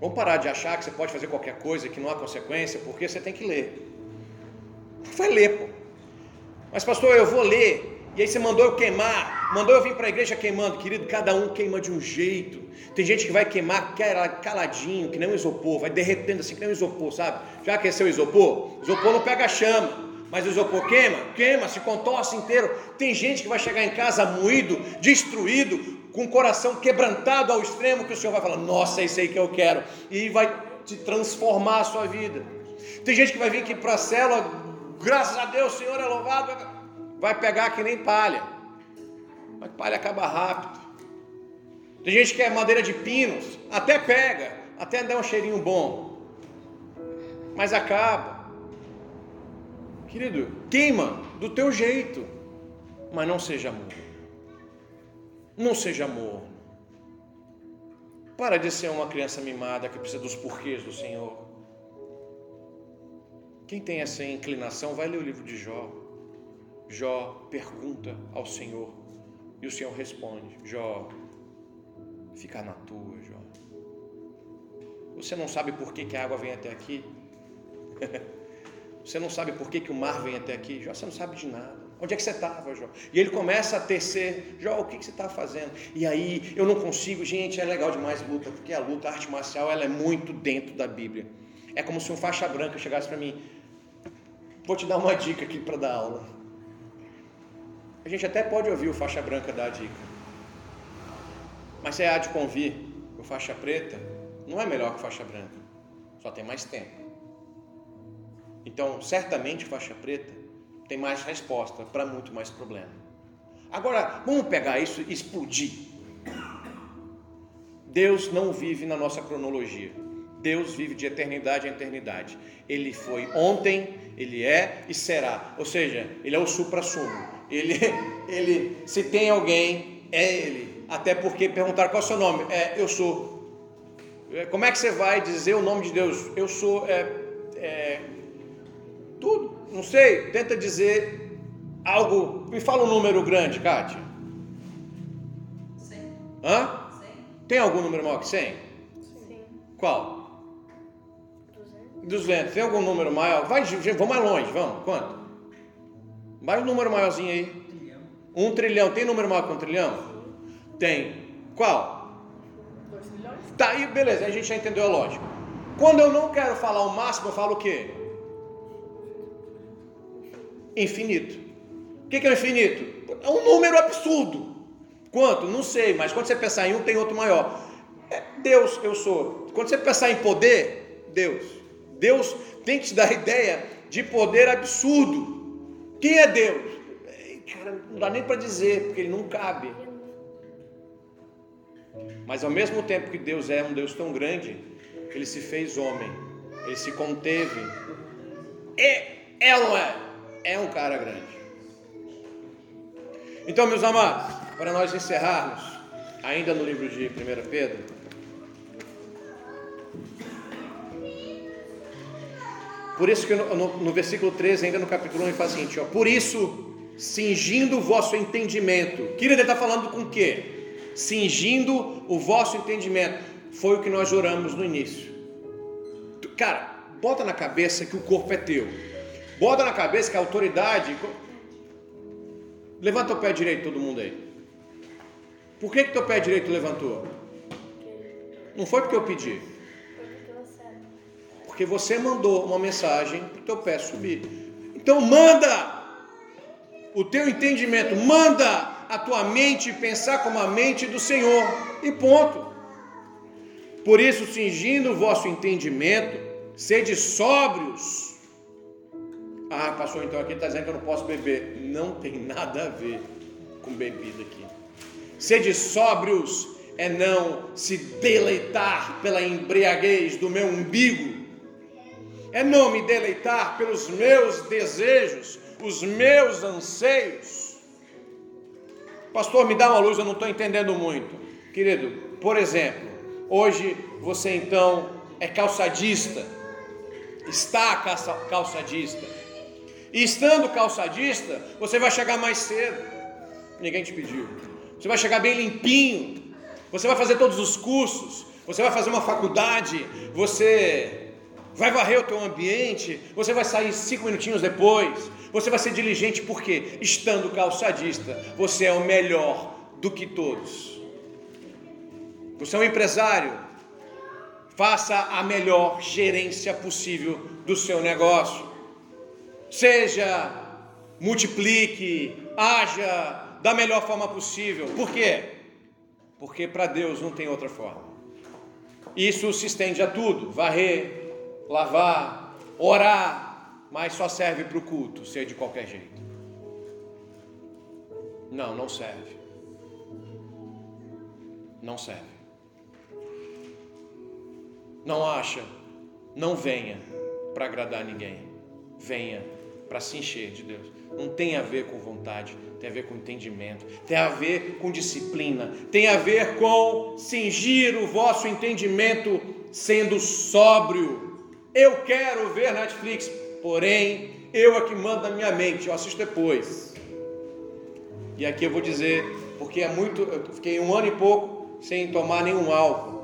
Vamos parar de achar que você pode fazer qualquer coisa, que não há consequência, porque você tem que ler. Vai ler, pô. Mas, pastor, eu vou ler. E aí você mandou eu queimar, mandou eu vir para a igreja queimando, querido, cada um queima de um jeito. Tem gente que vai queimar caladinho, que nem um isopor, vai derretendo assim, que nem um isopor, sabe? Já aqueceu o isopor? Isopor não pega chama, mas o isopor queima, queima, se contorce inteiro. Tem gente que vai chegar em casa moído, destruído, com o coração quebrantado ao extremo, que o Senhor vai falar, nossa, é isso aí que eu quero, e vai te transformar a sua vida. Tem gente que vai vir aqui para a célula, graças a Deus, o Senhor é louvado vai pegar que nem palha. Mas palha acaba rápido. Tem gente que é madeira de pinos, até pega, até dá um cheirinho bom, mas acaba. Querido, queima do teu jeito, mas não seja amor. Não seja amor. Para de ser uma criança mimada que precisa dos porquês do Senhor. Quem tem essa inclinação, vai ler o livro de Jó. Jó pergunta ao Senhor e o Senhor responde: Jó, fica na tua, Jó. Você não sabe por que, que a água vem até aqui? você não sabe por que, que o mar vem até aqui? Jó, você não sabe de nada. Onde é que você estava, Jó? E ele começa a tecer, Jó, o que, que você está fazendo? E aí, eu não consigo, gente, é legal demais luta, porque a luta, a arte marcial, ela é muito dentro da Bíblia. É como se um faixa branca chegasse para mim, vou te dar uma dica aqui para dar aula. A gente até pode ouvir o faixa branca dar a dica. Mas você há de convir o faixa preta não é melhor que faixa branca, só tem mais tempo. Então, certamente faixa preta tem mais resposta para muito mais problema. Agora, vamos pegar isso e explodir. Deus não vive na nossa cronologia. Deus vive de eternidade em eternidade. Ele foi ontem, ele é e será. Ou seja, ele é o supra-sumo. Ele, ele, se tem alguém, é ele. Até porque perguntaram qual é o seu nome. É, eu sou. É, como é que você vai dizer o nome de Deus? Eu sou. É, é, tudo. Não sei. Tenta dizer algo. Me fala um número grande, Kátia. 100. Hã? 100. Tem algum número maior que 100? Sim. Qual? 200. Tem algum número maior? Vai, vamos mais longe, vamos. Quanto? Vai um número maiorzinho aí. Um trilhão. Um trilhão. Tem número maior que um trilhão? Tem. Qual? Dois trilhões. Tá, aí beleza, a gente já entendeu a lógica. Quando eu não quero falar o máximo, eu falo o quê? Infinito. O que é o infinito? É um número absurdo. Quanto? Não sei, mas quando você pensar em um, tem outro maior. É Deus, eu sou. Quando você pensar em poder, Deus. Deus tem que te dar a ideia de poder absurdo. Quem é Deus? Cara, não dá nem para dizer, porque ele não cabe. Mas ao mesmo tempo que Deus é um Deus tão grande, ele se fez homem, ele se conteve. É, é ou não é? É um cara grande. Então, meus amados, para nós encerrarmos, ainda no livro de 1 Pedro, Por isso que no, no, no, versículo 13, ainda no capítulo 1, ele fala seguinte: ó, por isso, cingindo o vosso entendimento. Queria ele está falando com o quê? Cingindo o vosso entendimento. Foi o que nós oramos no início. Cara, bota na cabeça que o corpo é teu. Bota na cabeça que a autoridade. Levanta o pé direito, todo mundo aí. Por que, que teu pé direito levantou? Não foi porque eu pedi. Porque você mandou uma mensagem para o teu pé subir. Então manda o teu entendimento, manda a tua mente pensar como a mente do Senhor. E ponto. Por isso, cingindo o vosso entendimento, sede sóbrios. Ah, pastor, então aqui está dizendo que eu não posso beber. Não tem nada a ver com bebida aqui. Sede sóbrios é não se deleitar pela embriaguez do meu umbigo, é não me deleitar pelos meus desejos, os meus anseios. Pastor, me dá uma luz, eu não estou entendendo muito. Querido, por exemplo, hoje você então é calçadista, está calçadista, e estando calçadista, você vai chegar mais cedo, ninguém te pediu, você vai chegar bem limpinho, você vai fazer todos os cursos, você vai fazer uma faculdade, você vai varrer o teu ambiente, você vai sair cinco minutinhos depois, você vai ser diligente, porque estando calçadista, você é o melhor do que todos. Você é um empresário, faça a melhor gerência possível do seu negócio. Seja, multiplique, haja da melhor forma possível. Por quê? Porque para Deus não tem outra forma. Isso se estende a tudo: varrer, lavar, orar, mas só serve para o culto, ser de qualquer jeito. Não, não serve. Não serve. Não acha, não venha para agradar ninguém. Venha para se encher de Deus. Não tem a ver com vontade, tem a ver com entendimento, tem a ver com disciplina, tem a ver com cingir o vosso entendimento sendo sóbrio. Eu quero ver Netflix, porém, eu é que mando na minha mente, eu assisto depois. E aqui eu vou dizer, porque é muito, eu fiquei um ano e pouco sem tomar nenhum álcool.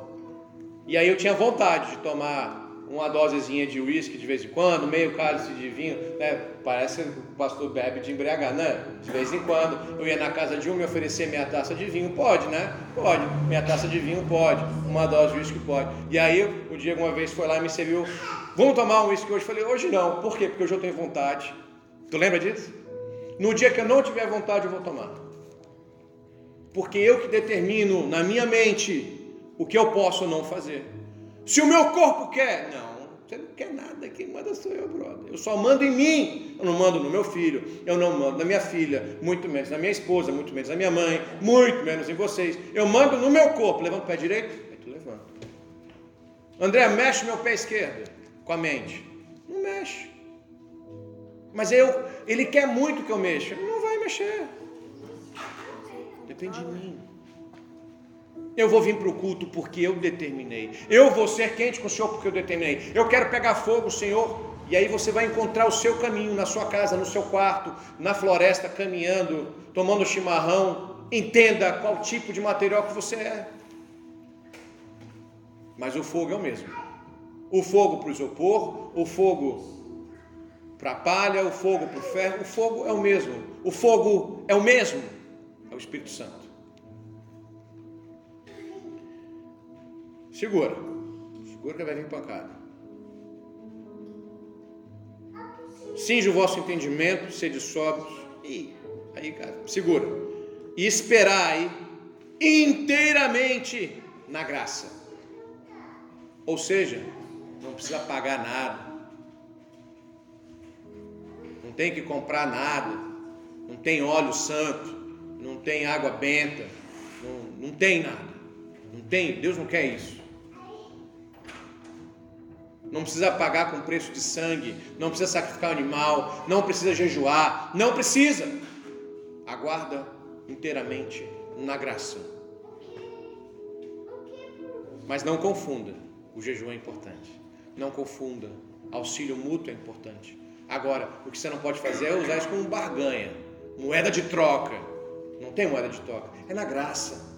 E aí eu tinha vontade de tomar uma dosezinha de uísque de vez em quando, meio cálice de vinho, né? Parece que o pastor bebe de embriagar, né? De vez em quando eu ia na casa de um me oferecer meia taça de vinho, pode, né? Pode, meia taça de vinho pode, uma dose de uísque pode. E aí o Diego uma vez foi lá e me serviu, vamos tomar um uísque hoje? Falei, hoje não, por quê? Porque hoje eu tenho vontade. Tu lembra disso? No dia que eu não tiver vontade, eu vou tomar. Porque eu que determino na minha mente o que eu posso ou não fazer. Se o meu corpo quer, não. Você não quer nada, quem manda sou eu, brother. Eu só mando em mim. Eu não mando no meu filho, eu não mando na minha filha, muito menos na minha esposa, muito menos na minha mãe, muito menos em vocês. Eu mando no meu corpo. Levanta o pé direito, aí tu levanta. André, mexe meu pé esquerdo com a mente. Não mexe. Mas eu, ele quer muito que eu mexa. Não vai mexer. Depende de mim. Eu vou vir para o culto porque eu determinei. Eu vou ser quente com o Senhor porque eu determinei. Eu quero pegar fogo, Senhor. E aí você vai encontrar o seu caminho na sua casa, no seu quarto, na floresta, caminhando, tomando chimarrão. Entenda qual tipo de material que você é. Mas o fogo é o mesmo. O fogo para o isopor, o fogo para a palha, o fogo para o ferro, o fogo é o mesmo. O fogo é o mesmo. É o Espírito Santo. Segura. Segura que vai vir pancada. Cinge o vosso entendimento, sede sóbrios. E aí, cara, segura. E esperai inteiramente na graça. Ou seja, não precisa pagar nada. Não tem que comprar nada. Não tem óleo santo. Não tem água benta. Não, não tem nada. Não tem, Deus não quer isso não precisa pagar com preço de sangue, não precisa sacrificar animal, não precisa jejuar, não precisa. Aguarda inteiramente na graça. Mas não confunda, o jejum é importante. Não confunda, auxílio mútuo é importante. Agora, o que você não pode fazer é usar isso como barganha, moeda de troca. Não tem moeda de troca, é na graça.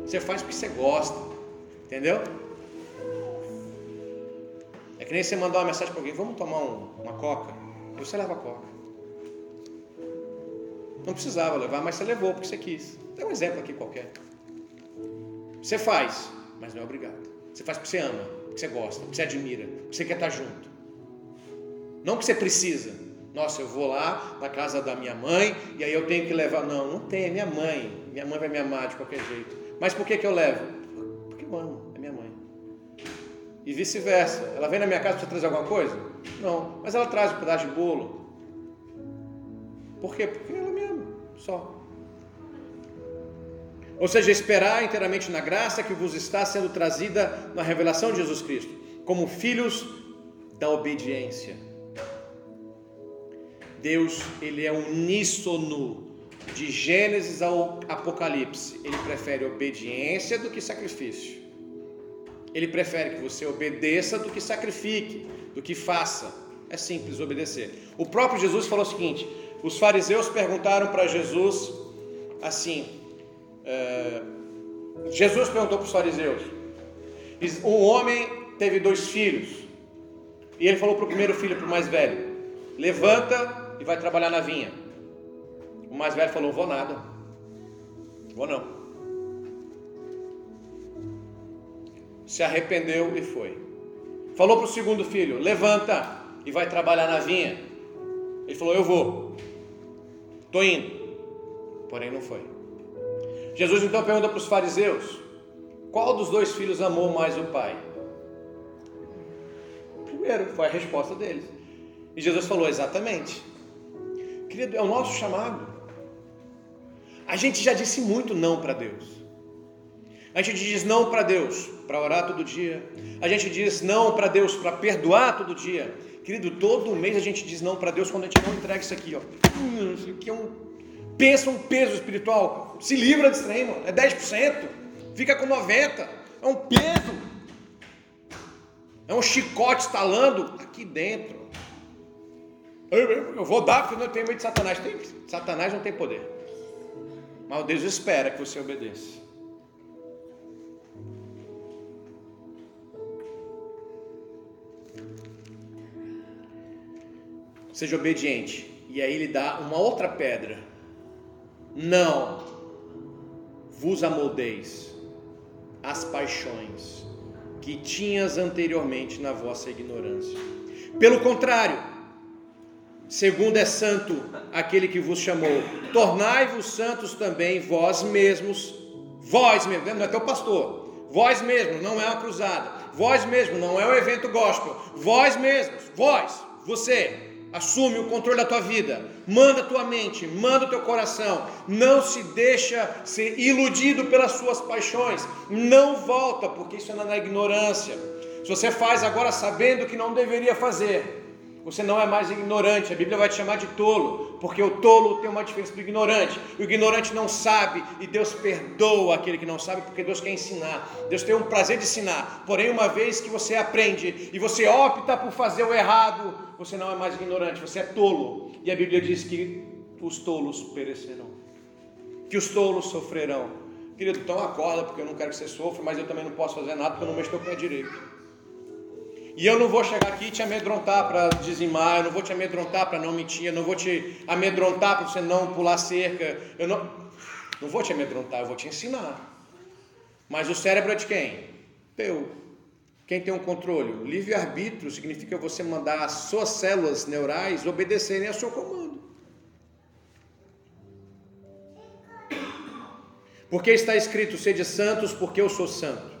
Você faz porque você gosta, entendeu? É que nem você mandar uma mensagem para alguém, vamos tomar um, uma coca. Você leva a coca. Não precisava levar, mas você levou porque você quis. Tem um exemplo aqui qualquer. Você faz, mas não é obrigado. Você faz porque você ama, porque você gosta, porque você admira, porque você quer estar junto. Não porque você precisa. Nossa, eu vou lá na casa da minha mãe e aí eu tenho que levar. Não, não tem, é minha mãe. Minha mãe vai me amar de qualquer jeito. Mas por que, que eu levo? Porque eu amo e vice-versa. Ela vem na minha casa para trazer alguma coisa? Não, mas ela traz um pedaço de bolo. Por quê? Porque ela me ama, só. Ou seja, esperar inteiramente na graça que vos está sendo trazida na revelação de Jesus Cristo, como filhos da obediência. Deus, ele é uníssono de Gênesis ao Apocalipse. Ele prefere obediência do que sacrifício. Ele prefere que você obedeça do que sacrifique, do que faça. É simples obedecer. O próprio Jesus falou o seguinte: os fariseus perguntaram para Jesus assim. É, Jesus perguntou para os fariseus: um homem teve dois filhos, e ele falou para o primeiro filho, para o mais velho: levanta e vai trabalhar na vinha. O mais velho falou: vou nada, vou não. se arrependeu e foi. Falou para o segundo filho: Levanta e vai trabalhar na vinha. Ele falou: Eu vou, estou indo. Porém, não foi. Jesus então pergunta para os fariseus: Qual dos dois filhos amou mais o pai? Primeiro, foi a resposta deles. E Jesus falou: Exatamente. Querido, é o nosso chamado. A gente já disse muito não para Deus. A gente diz não para Deus para orar todo dia. A gente diz não para Deus para perdoar todo dia. Querido, todo mês a gente diz não para Deus quando a gente não entrega isso aqui, ó. Hum, isso aqui é um pensa um peso espiritual. Se livra disso aí, mano. É 10%. Fica com 90. É um peso. É um chicote estalando aqui dentro. Eu vou dar porque não tenho medo de Satanás. Tem, Satanás não tem poder. Mas Deus espera que você obedeça. seja obediente. E aí ele dá uma outra pedra. Não vos amoldeis as paixões que tinhas anteriormente na vossa ignorância. Pelo contrário, segundo é santo aquele que vos chamou, tornai-vos santos também vós mesmos, vós mesmos, não é teu pastor, vós mesmos, não é uma cruzada, Vós mesmo, não é um evento gospel. Vós mesmos, vós, você, assume o controle da tua vida. Manda a tua mente, manda o teu coração. Não se deixa ser iludido pelas suas paixões. Não volta, porque isso é na ignorância. Se você faz agora sabendo que não deveria fazer, você não é mais ignorante, a Bíblia vai te chamar de tolo, porque o tolo tem uma diferença do ignorante. O ignorante não sabe e Deus perdoa aquele que não sabe, porque Deus quer ensinar. Deus tem um prazer de ensinar. Porém, uma vez que você aprende e você opta por fazer o errado, você não é mais ignorante, você é tolo. E a Bíblia diz que os tolos perecerão, que os tolos sofrerão. Querido, então acorda, porque eu não quero que você sofra, mas eu também não posso fazer nada porque eu não mexo com o direito. E eu não vou chegar aqui e te amedrontar para dizimar, eu não vou te amedrontar para não mentir, eu não vou te amedrontar para você não pular cerca, eu não, não vou te amedrontar, eu vou te ensinar. Mas o cérebro é de quem? Teu. Quem tem o um controle? O livre-arbítrio significa você mandar as suas células neurais obedecerem ao seu comando. Porque está escrito: sede santos, porque eu sou santo.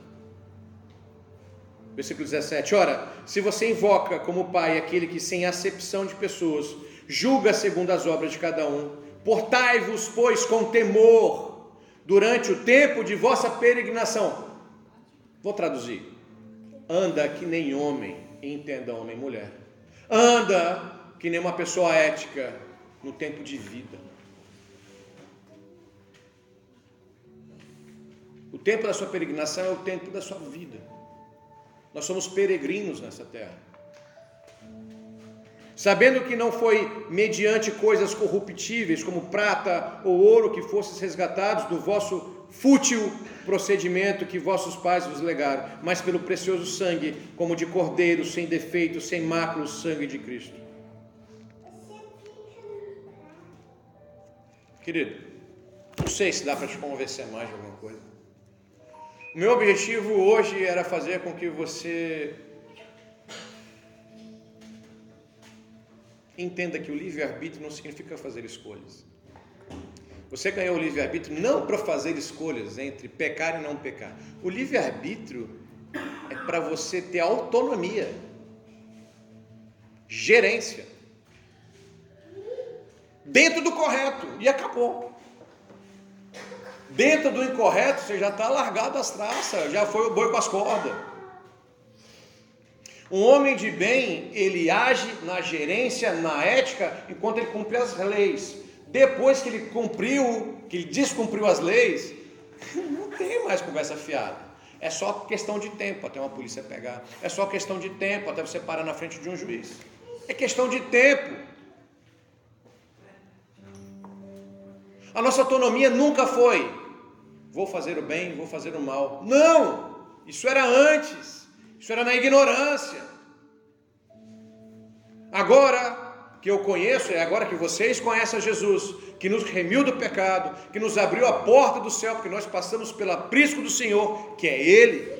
Versículo 17: Ora, se você invoca como Pai aquele que, sem acepção de pessoas, julga segundo as obras de cada um, portai-vos, pois, com temor durante o tempo de vossa peregrinação. Vou traduzir: anda que nem homem, entenda homem e mulher. Anda que nem uma pessoa ética no tempo de vida. O tempo da sua peregrinação é o tempo da sua vida. Nós somos peregrinos nessa terra. Sabendo que não foi mediante coisas corruptíveis, como prata ou ouro, que fostes resgatados do vosso fútil procedimento que vossos pais vos legaram, mas pelo precioso sangue, como de cordeiro, sem defeito, sem mácula, o sangue de Cristo. Querido, não sei se dá para te convencer mais de. O meu objetivo hoje era fazer com que você entenda que o livre-arbítrio não significa fazer escolhas. Você ganhou o livre-arbítrio não para fazer escolhas entre pecar e não pecar. O livre-arbítrio é para você ter autonomia, gerência, dentro do correto, e acabou. Dentro do incorreto, você já está largado as traças, já foi o boi com as cordas. Um homem de bem, ele age na gerência, na ética, enquanto ele cumpre as leis. Depois que ele cumpriu, que ele descumpriu as leis, não tem mais conversa fiada. É só questão de tempo até uma polícia pegar. É só questão de tempo até você parar na frente de um juiz. É questão de tempo. A nossa autonomia nunca foi vou fazer o bem, vou fazer o mal. Não! Isso era antes. Isso era na ignorância. Agora que eu conheço, é agora que vocês conhecem a Jesus, que nos remiu do pecado, que nos abriu a porta do céu, porque nós passamos pelo aprisco do Senhor, que é Ele.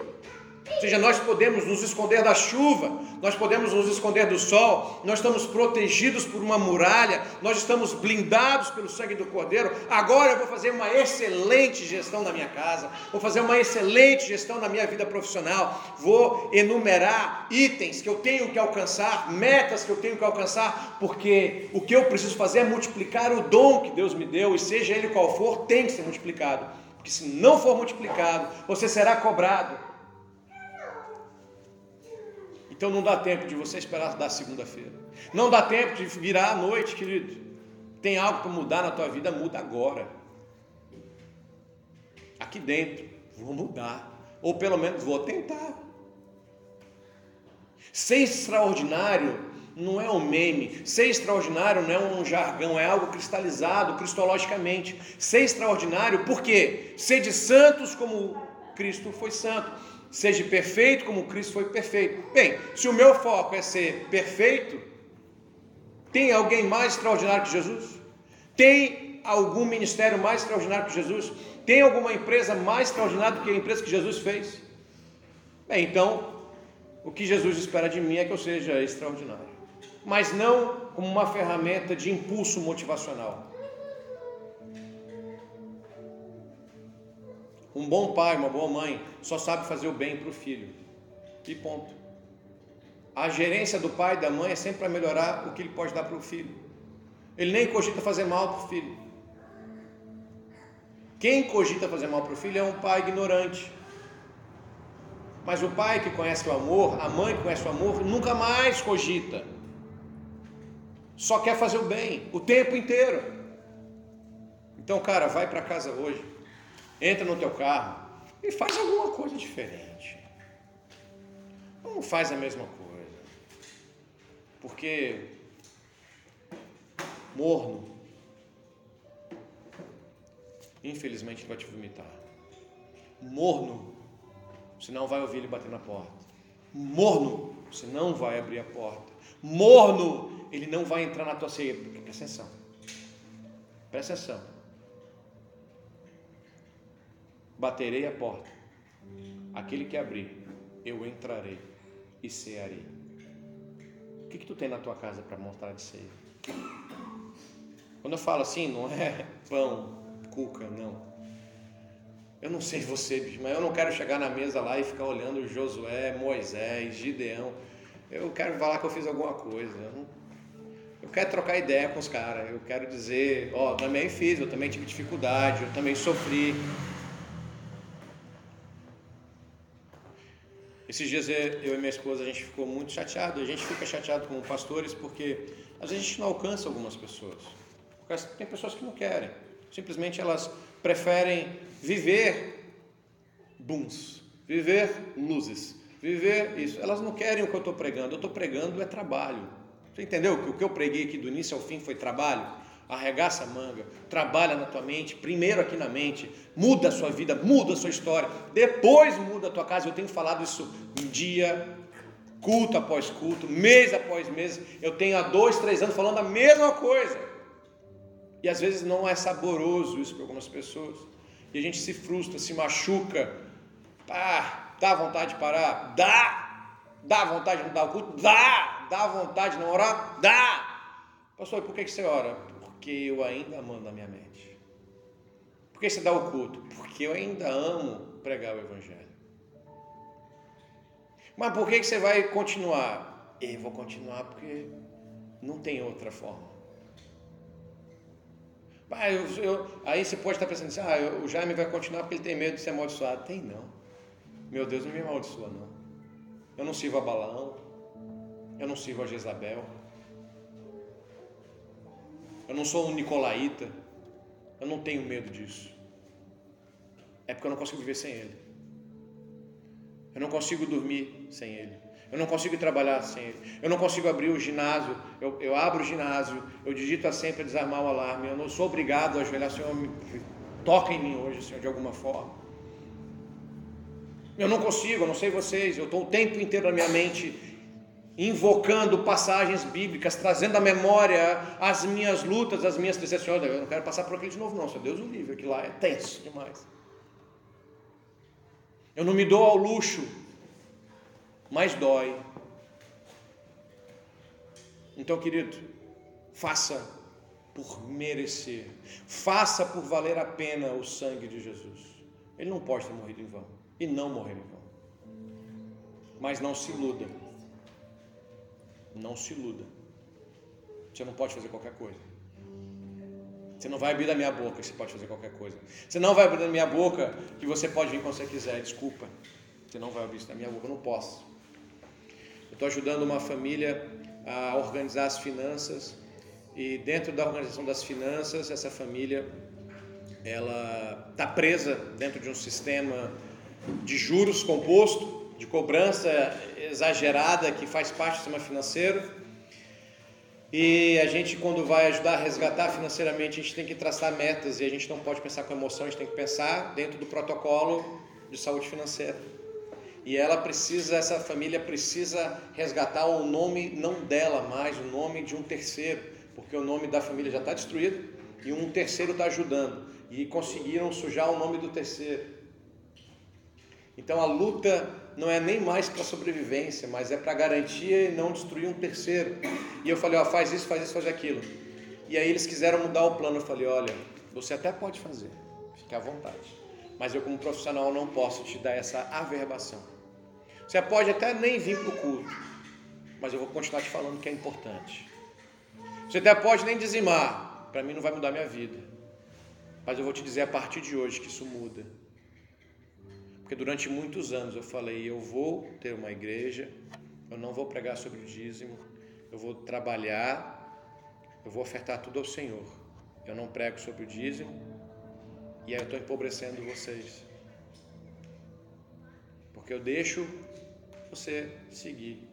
Ou seja, nós podemos nos esconder da chuva, nós podemos nos esconder do sol, nós estamos protegidos por uma muralha, nós estamos blindados pelo sangue do Cordeiro. Agora eu vou fazer uma excelente gestão na minha casa, vou fazer uma excelente gestão na minha vida profissional, vou enumerar itens que eu tenho que alcançar, metas que eu tenho que alcançar, porque o que eu preciso fazer é multiplicar o dom que Deus me deu, e seja ele qual for, tem que ser multiplicado. Porque se não for multiplicado, você será cobrado. Então não dá tempo de você esperar da segunda-feira. Não dá tempo de virar à noite, querido. Tem algo para mudar na tua vida, muda agora. Aqui dentro, vou mudar. Ou pelo menos vou tentar. Ser extraordinário não é um meme. Ser extraordinário não é um jargão, é algo cristalizado cristologicamente. Ser extraordinário, por quê? Ser de santos como Cristo foi santo. Seja perfeito como Cristo foi perfeito. Bem, se o meu foco é ser perfeito, tem alguém mais extraordinário que Jesus? Tem algum ministério mais extraordinário que Jesus? Tem alguma empresa mais extraordinária do que a empresa que Jesus fez? Bem, então, o que Jesus espera de mim é que eu seja extraordinário, mas não como uma ferramenta de impulso motivacional. Um bom pai, uma boa mãe, só sabe fazer o bem para o filho. E ponto. A gerência do pai e da mãe é sempre para melhorar o que ele pode dar para o filho. Ele nem cogita fazer mal para o filho. Quem cogita fazer mal para o filho é um pai ignorante. Mas o pai que conhece o amor, a mãe que conhece o amor, nunca mais cogita. Só quer fazer o bem o tempo inteiro. Então, cara, vai para casa hoje, entra no teu carro e faz alguma coisa diferente. Não faz a mesma coisa. Porque morno, infelizmente ele vai te vomitar. Morno, você não vai ouvir ele bater na porta. Morno, você não vai abrir a porta. Morno, ele não vai entrar na tua ceia. Presta atenção. Presta atenção. Baterei a porta. Aquele que abrir, eu entrarei e cearei. O que, que tu tem na tua casa para mostrar de ceia? Quando eu falo assim, não é pão, cuca, não. Eu não sei você, mas eu não quero chegar na mesa lá e ficar olhando Josué, Moisés, Gideão. Eu quero falar que eu fiz alguma coisa. Eu, não... eu quero trocar ideia com os caras. Eu quero dizer, ó, oh, também fiz, eu também tive dificuldade, eu também sofri. Esses dias eu e minha esposa a gente ficou muito chateado. A gente fica chateado como pastores porque às vezes a gente não alcança algumas pessoas. Tem pessoas que não querem. Simplesmente elas preferem viver booms, viver luzes, viver isso. Elas não querem o que eu estou pregando. Eu estou pregando é trabalho. Você entendeu que o que eu preguei aqui do início ao fim foi trabalho? Arregaça a manga, trabalha na tua mente, primeiro aqui na mente, muda a sua vida, muda a sua história, depois muda a tua casa. Eu tenho falado isso um dia, culto após culto, mês após mês. Eu tenho há dois, três anos falando a mesma coisa. E às vezes não é saboroso isso para algumas pessoas. E a gente se frustra, se machuca. Ah, dá vontade de parar? Dá! Dá vontade de não dar o culto? Dá! Dá vontade de não orar? Dá! Pastor, por que você ora? Porque eu ainda mando a minha mente. Por que você dá o culto? Porque eu ainda amo pregar o Evangelho. Mas por que você vai continuar? Eu vou continuar porque não tem outra forma. Ah, eu, eu, aí você pode estar pensando assim, ah, o Jaime vai continuar porque ele tem medo de ser amaldiçoado. Tem não. Meu Deus não me amaldiçoa não. Eu não sirvo a Balaão. Eu não sirvo a Jezabel. Eu não sou um Nicolaíta. Eu não tenho medo disso. É porque eu não consigo viver sem ele. Eu não consigo dormir sem ele. Eu não consigo trabalhar sem ele. Eu não consigo abrir o ginásio. Eu, eu abro o ginásio, eu digito sempre a desarmar o alarme. Eu não sou obrigado a ajoelhar, Senhor, me, toca em mim hoje, Senhor, de alguma forma. Eu não consigo, eu não sei vocês. Eu estou o tempo inteiro na minha mente invocando passagens bíblicas, trazendo à memória as minhas lutas, as minhas tristezas. Eu não quero passar por aquilo de novo, não. Senhor, Deus o livre, aquilo lá é tenso demais. Eu não me dou ao luxo mais dói. Então, querido, faça por merecer, faça por valer a pena o sangue de Jesus. Ele não pode ter morrido em vão e não morreu em vão. Mas não se iluda. Não se iluda. Você não pode fazer qualquer coisa. Você não vai abrir da minha boca que você pode fazer qualquer coisa. Você não vai abrir da minha boca que você pode vir quando você quiser. Desculpa. Você não vai abrir isso da minha boca. Eu não posso. Estou ajudando uma família a organizar as finanças e dentro da organização das finanças, essa família ela está presa dentro de um sistema de juros composto, de cobrança exagerada que faz parte do sistema financeiro. E a gente, quando vai ajudar a resgatar financeiramente, a gente tem que traçar metas e a gente não pode pensar com emoção, a gente tem que pensar dentro do protocolo de saúde financeira e ela precisa, essa família precisa resgatar o nome não dela mais, o nome de um terceiro, porque o nome da família já está destruído e um terceiro está ajudando e conseguiram sujar o nome do terceiro. Então a luta não é nem mais para sobrevivência, mas é para garantia e não destruir um terceiro. E eu falei, ó, faz isso, faz isso, faz aquilo. E aí eles quiseram mudar o plano. Eu falei, olha, você até pode fazer, fique à vontade. Mas eu como profissional não posso te dar essa averbação. Você pode até nem vir para o culto, mas eu vou continuar te falando que é importante. Você até pode nem dizimar, para mim não vai mudar minha vida. Mas eu vou te dizer a partir de hoje que isso muda. Porque durante muitos anos eu falei, eu vou ter uma igreja, eu não vou pregar sobre o dízimo, eu vou trabalhar, eu vou ofertar tudo ao Senhor. Eu não prego sobre o dízimo, e aí eu estou empobrecendo vocês. Porque eu deixo você seguir.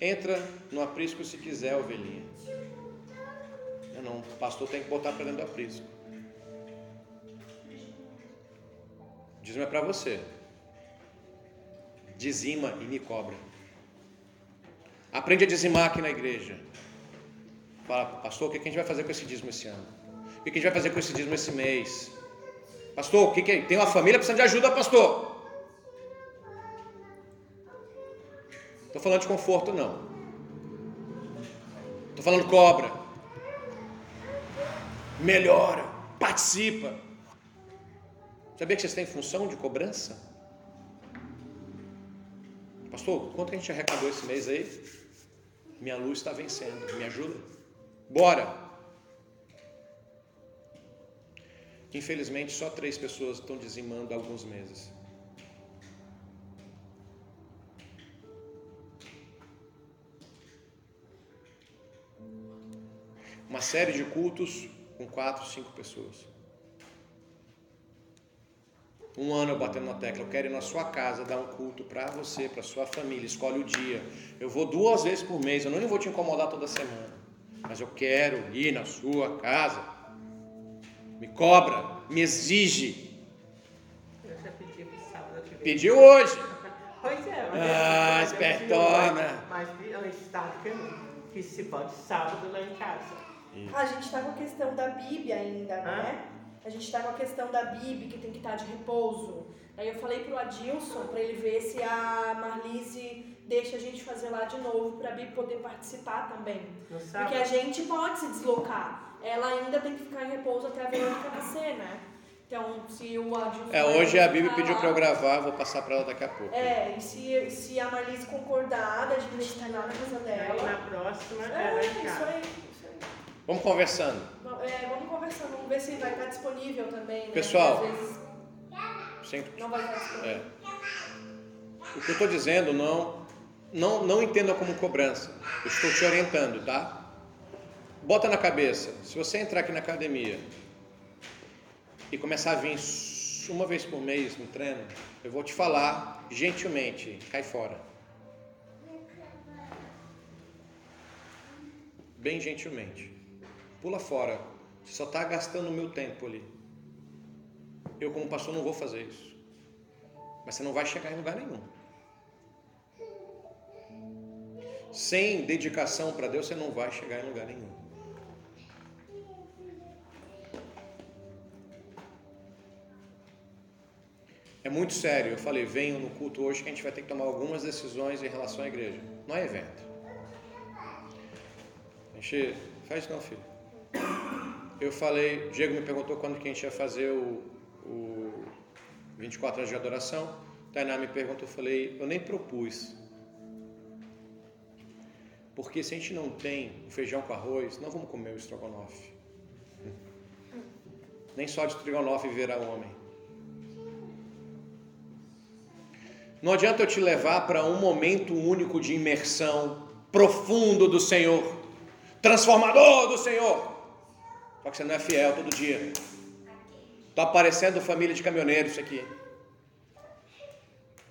Entra no aprisco se quiser, ovelhinha. Eu não, o pastor tem que botar para dentro do aprisco. Dízimo é para você. Dizima e me cobra. Aprende a dizimar aqui na igreja. Fala, pastor, o que a gente vai fazer com esse dízimo esse ano? O que a gente vai fazer com esse dízimo esse mês? Pastor, o que, que é? Tem uma família precisando de ajuda, pastor. Estou falando de conforto, não. Estou falando cobra. Melhora, participa. Sabia que vocês têm função de cobrança? Pastor, quanto a gente arrecadou esse mês aí? Minha luz está vencendo. Me ajuda? Bora! Infelizmente, só três pessoas estão dizimando há alguns meses. Uma série de cultos com quatro, cinco pessoas. Um ano eu batendo na tecla, eu quero ir na sua casa dar um culto para você, para sua família, escolhe o dia. Eu vou duas vezes por mês, eu não vou te incomodar toda semana mas eu quero ir na sua casa. Me cobra, me exige. Eu já pedi pro sábado ver. Pediu hoje. Pois é, Ah, mas é espertona. Mas um estado que, se pode sábado lá em casa. A gente está com a questão da Bíblia ainda, né? A gente está com a questão da Bíblia, que tem que estar de repouso. Aí eu falei pro Adilson para ele ver se a Marlise deixa a gente fazer lá de novo para a Bíblia poder participar também. Porque a gente pode se deslocar. Ela ainda tem que ficar em repouso até a Verônica nascer, né? Então, se o Adilson. É, hoje a ficar pediu lá- para eu gravar, vou passar para ela daqui a pouco. É, e se, se a Marlise concordar, a gente está lá na casa Aí dela. na próxima é, É, lá em isso aí, isso aí. Vamos conversando. É, vamos conversar, vamos ver se vai estar disponível também, né? Pessoal. Sempre. não vai estar disponível. É. O que eu estou dizendo não, não, não entenda como cobrança. Eu estou te orientando, tá? Bota na cabeça. Se você entrar aqui na academia e começar a vir uma vez por mês no treino, eu vou te falar gentilmente, cai fora. Bem gentilmente. Pula fora. Você só está gastando o meu tempo ali. Eu, como pastor, não vou fazer isso. Mas você não vai chegar em lugar nenhum. Sem dedicação para Deus, você não vai chegar em lugar nenhum. É muito sério. Eu falei, venham no culto hoje que a gente vai ter que tomar algumas decisões em relação à igreja. Não é evento. A gente faz não, filho. Eu falei, Diego me perguntou quando que a gente ia fazer o, o 24 horas de adoração. Tainá me perguntou, eu falei, eu nem propus. Porque se a gente não tem o feijão com arroz, não vamos comer o estrogonofe. Nem só de estrogonofe virá homem. Não adianta eu te levar para um momento único de imersão profundo do Senhor, transformador do Senhor. Só que você não é fiel todo dia. Está aparecendo família de caminhoneiros isso aqui.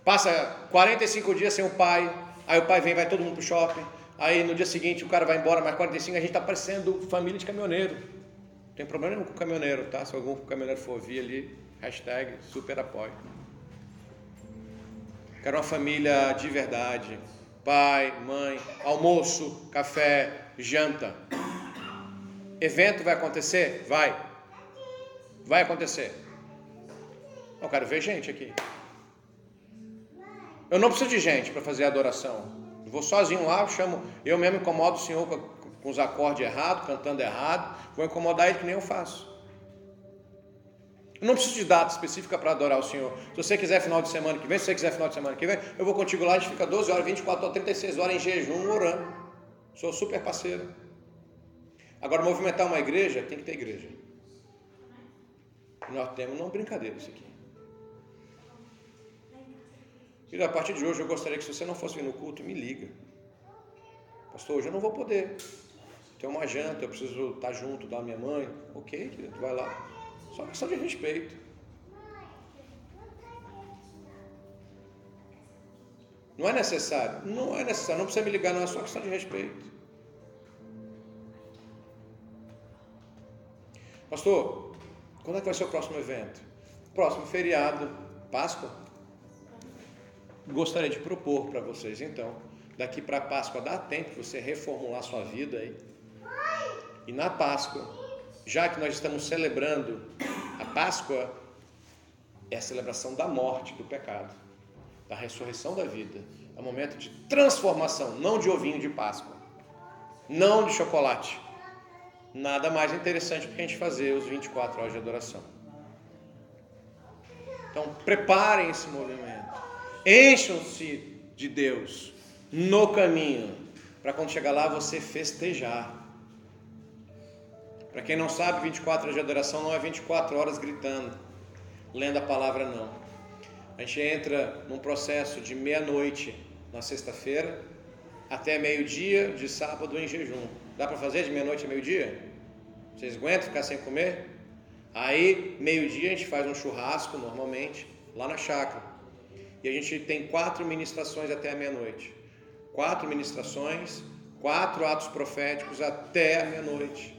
Passa 45 dias sem o pai, aí o pai vem, vai todo mundo pro shopping. Aí no dia seguinte o cara vai embora, mais 45 a gente está parecendo família de caminhoneiro. Não tem problema nenhum com o caminhoneiro, tá? Se algum caminhoneiro for vir ali, hashtag super apoio. Quero uma família de verdade. Pai, mãe, almoço, café, janta. Evento vai acontecer? Vai. Vai acontecer. Eu quero ver gente aqui. Eu não preciso de gente para fazer adoração. Eu vou sozinho lá, eu chamo, eu mesmo incomodo o Senhor com, com os acordes errados, cantando errado. Vou incomodar ele que nem eu faço. Eu não preciso de data específica para adorar o Senhor. Se você quiser final de semana que vem, se você quiser final de semana que vem, eu vou contigo lá, a gente fica 12 horas, 24 ou 36 horas em jejum, orando. Sou super parceiro. Agora, movimentar uma igreja, tem que ter igreja. Nós temos, não brincadeira isso aqui. E a partir de hoje eu gostaria que se você não fosse vir no culto, me liga. Pastor, hoje eu não vou poder. Tem uma janta, eu preciso estar junto da minha mãe. Ok, querido, vai lá. Só questão de respeito. Não é necessário? Não é necessário, não precisa me ligar, não, é só questão de respeito. Pastor, quando é que vai ser o próximo evento? Próximo feriado, Páscoa. Gostaria de propor para vocês então, daqui para Páscoa dá tempo de você reformular sua vida aí. E na Páscoa, já que nós estamos celebrando a Páscoa, é a celebração da morte do pecado, da ressurreição da vida. É um momento de transformação, não de ovinho de Páscoa, não de chocolate. Nada mais interessante do que a gente fazer os 24 horas de adoração. Então, preparem esse movimento. Encham-se de Deus no caminho, para quando chegar lá você festejar. Para quem não sabe, 24 horas de adoração não é 24 horas gritando, lendo a palavra, não. A gente entra num processo de meia-noite na sexta-feira até meio-dia de sábado em jejum. Dá para fazer de meia-noite a meio-dia? Vocês aguentam ficar sem comer? Aí, meio-dia, a gente faz um churrasco normalmente, lá na chácara. E a gente tem quatro ministrações até a meia-noite. Quatro ministrações, quatro atos proféticos até a meia-noite.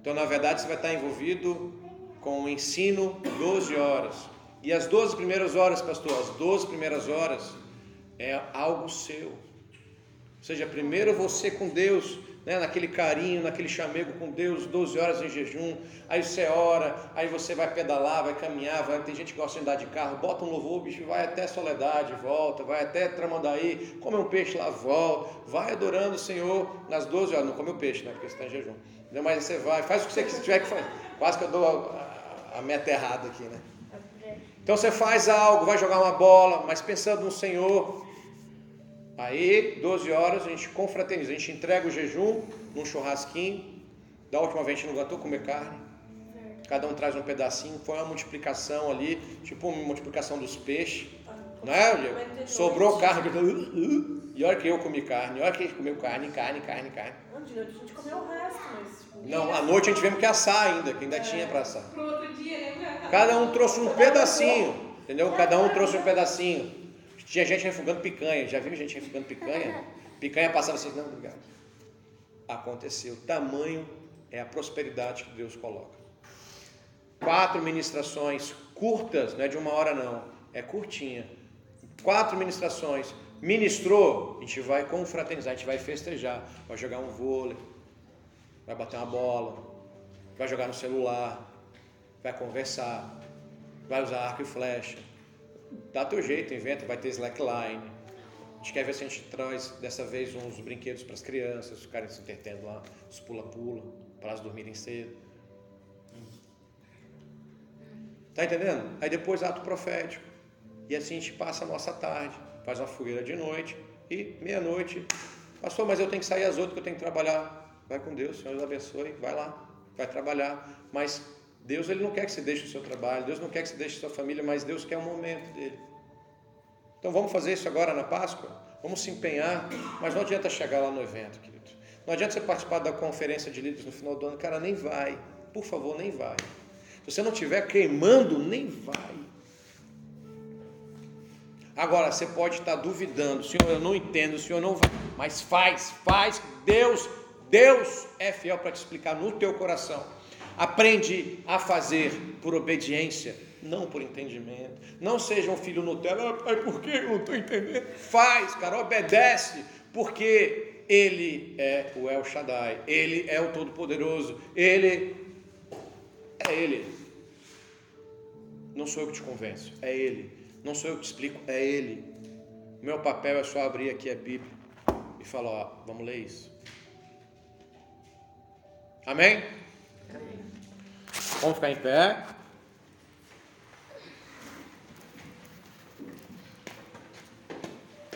Então, na verdade, você vai estar envolvido com o ensino 12 horas. E as 12 primeiras horas, pastor, as 12 primeiras horas é algo seu. Ou seja, primeiro você com Deus, né, naquele carinho, naquele chamego com Deus, 12 horas em jejum, aí você ora, aí você vai pedalar, vai caminhar, vai, tem gente que gosta de andar de carro, bota um louvor, bicho, vai até Soledade, volta, vai até Tramandaí, come um peixe lá, volta, vai adorando o Senhor nas 12 horas, não come o peixe, né, porque você está em jejum, mas você vai, faz o que você tiver que fazer, quase que eu dou a, a, a meta errada aqui, né. Então você faz algo, vai jogar uma bola, mas pensando no Senhor, Aí, 12 horas, a gente confraterniza, a gente entrega o jejum num churrasquinho. Da última vez a gente não aguentou comer carne. Cada um traz um pedacinho. Foi uma multiplicação ali, tipo uma multiplicação dos peixes. Não é, Diego? Sobrou carne. E olha que eu comi carne, olha que a gente comeu carne, carne, carne, carne. Não, de noite a gente comeu o resto, mas. Tipo, Não, à noite a gente tivemos que assar ainda, que ainda tinha para assar. Pro outro dia, né? Cada um trouxe um pedacinho, entendeu? Cada um trouxe um pedacinho. Tinha gente refugando picanha. Já viu gente refugando picanha? Picanha passava assim, não, obrigado. Aconteceu. Tamanho é a prosperidade que Deus coloca. Quatro ministrações curtas, não é de uma hora não, é curtinha. Quatro ministrações. Ministrou, a gente vai confraternizar, a gente vai festejar, vai jogar um vôlei, vai bater uma bola, vai jogar no celular, vai conversar, vai usar arco e flecha, dá teu jeito, inventa, vai ter slackline. A gente quer ver se a gente traz dessa vez uns brinquedos para as crianças ficarem se entretendo lá, os pula-pula, para elas dormirem cedo. Tá entendendo? Aí depois ato profético. E assim a gente passa a nossa tarde, faz uma fogueira de noite e meia-noite. Pastor, mas eu tenho que sair às outras que eu tenho que trabalhar. Vai com Deus, Senhor abençoe, vai lá, vai trabalhar. Mas Deus ele não quer que você deixe o seu trabalho, Deus não quer que você deixe a sua família, mas Deus quer um momento dele. Então vamos fazer isso agora na Páscoa? Vamos se empenhar, mas não adianta chegar lá no evento, querido. Não adianta você participar da conferência de líderes no final do ano, cara, nem vai. Por favor, nem vai. Se você não estiver queimando, nem vai. Agora, você pode estar duvidando, Senhor, eu não entendo, o Senhor não vai, mas faz, faz, Deus, Deus é fiel para te explicar no teu coração. Aprende a fazer por obediência, não por entendimento. Não seja um filho Nutella, pai, por que eu não estou entendendo? Faz, cara, obedece, porque Ele é o El Shaddai, Ele é o Todo-Poderoso, Ele é Ele. Não sou eu que te convenço, é Ele. Não sou eu que te explico, é Ele. Meu papel é só abrir aqui a Bíblia e falar, ó, vamos ler isso. Amém? Vamos ficar em pé.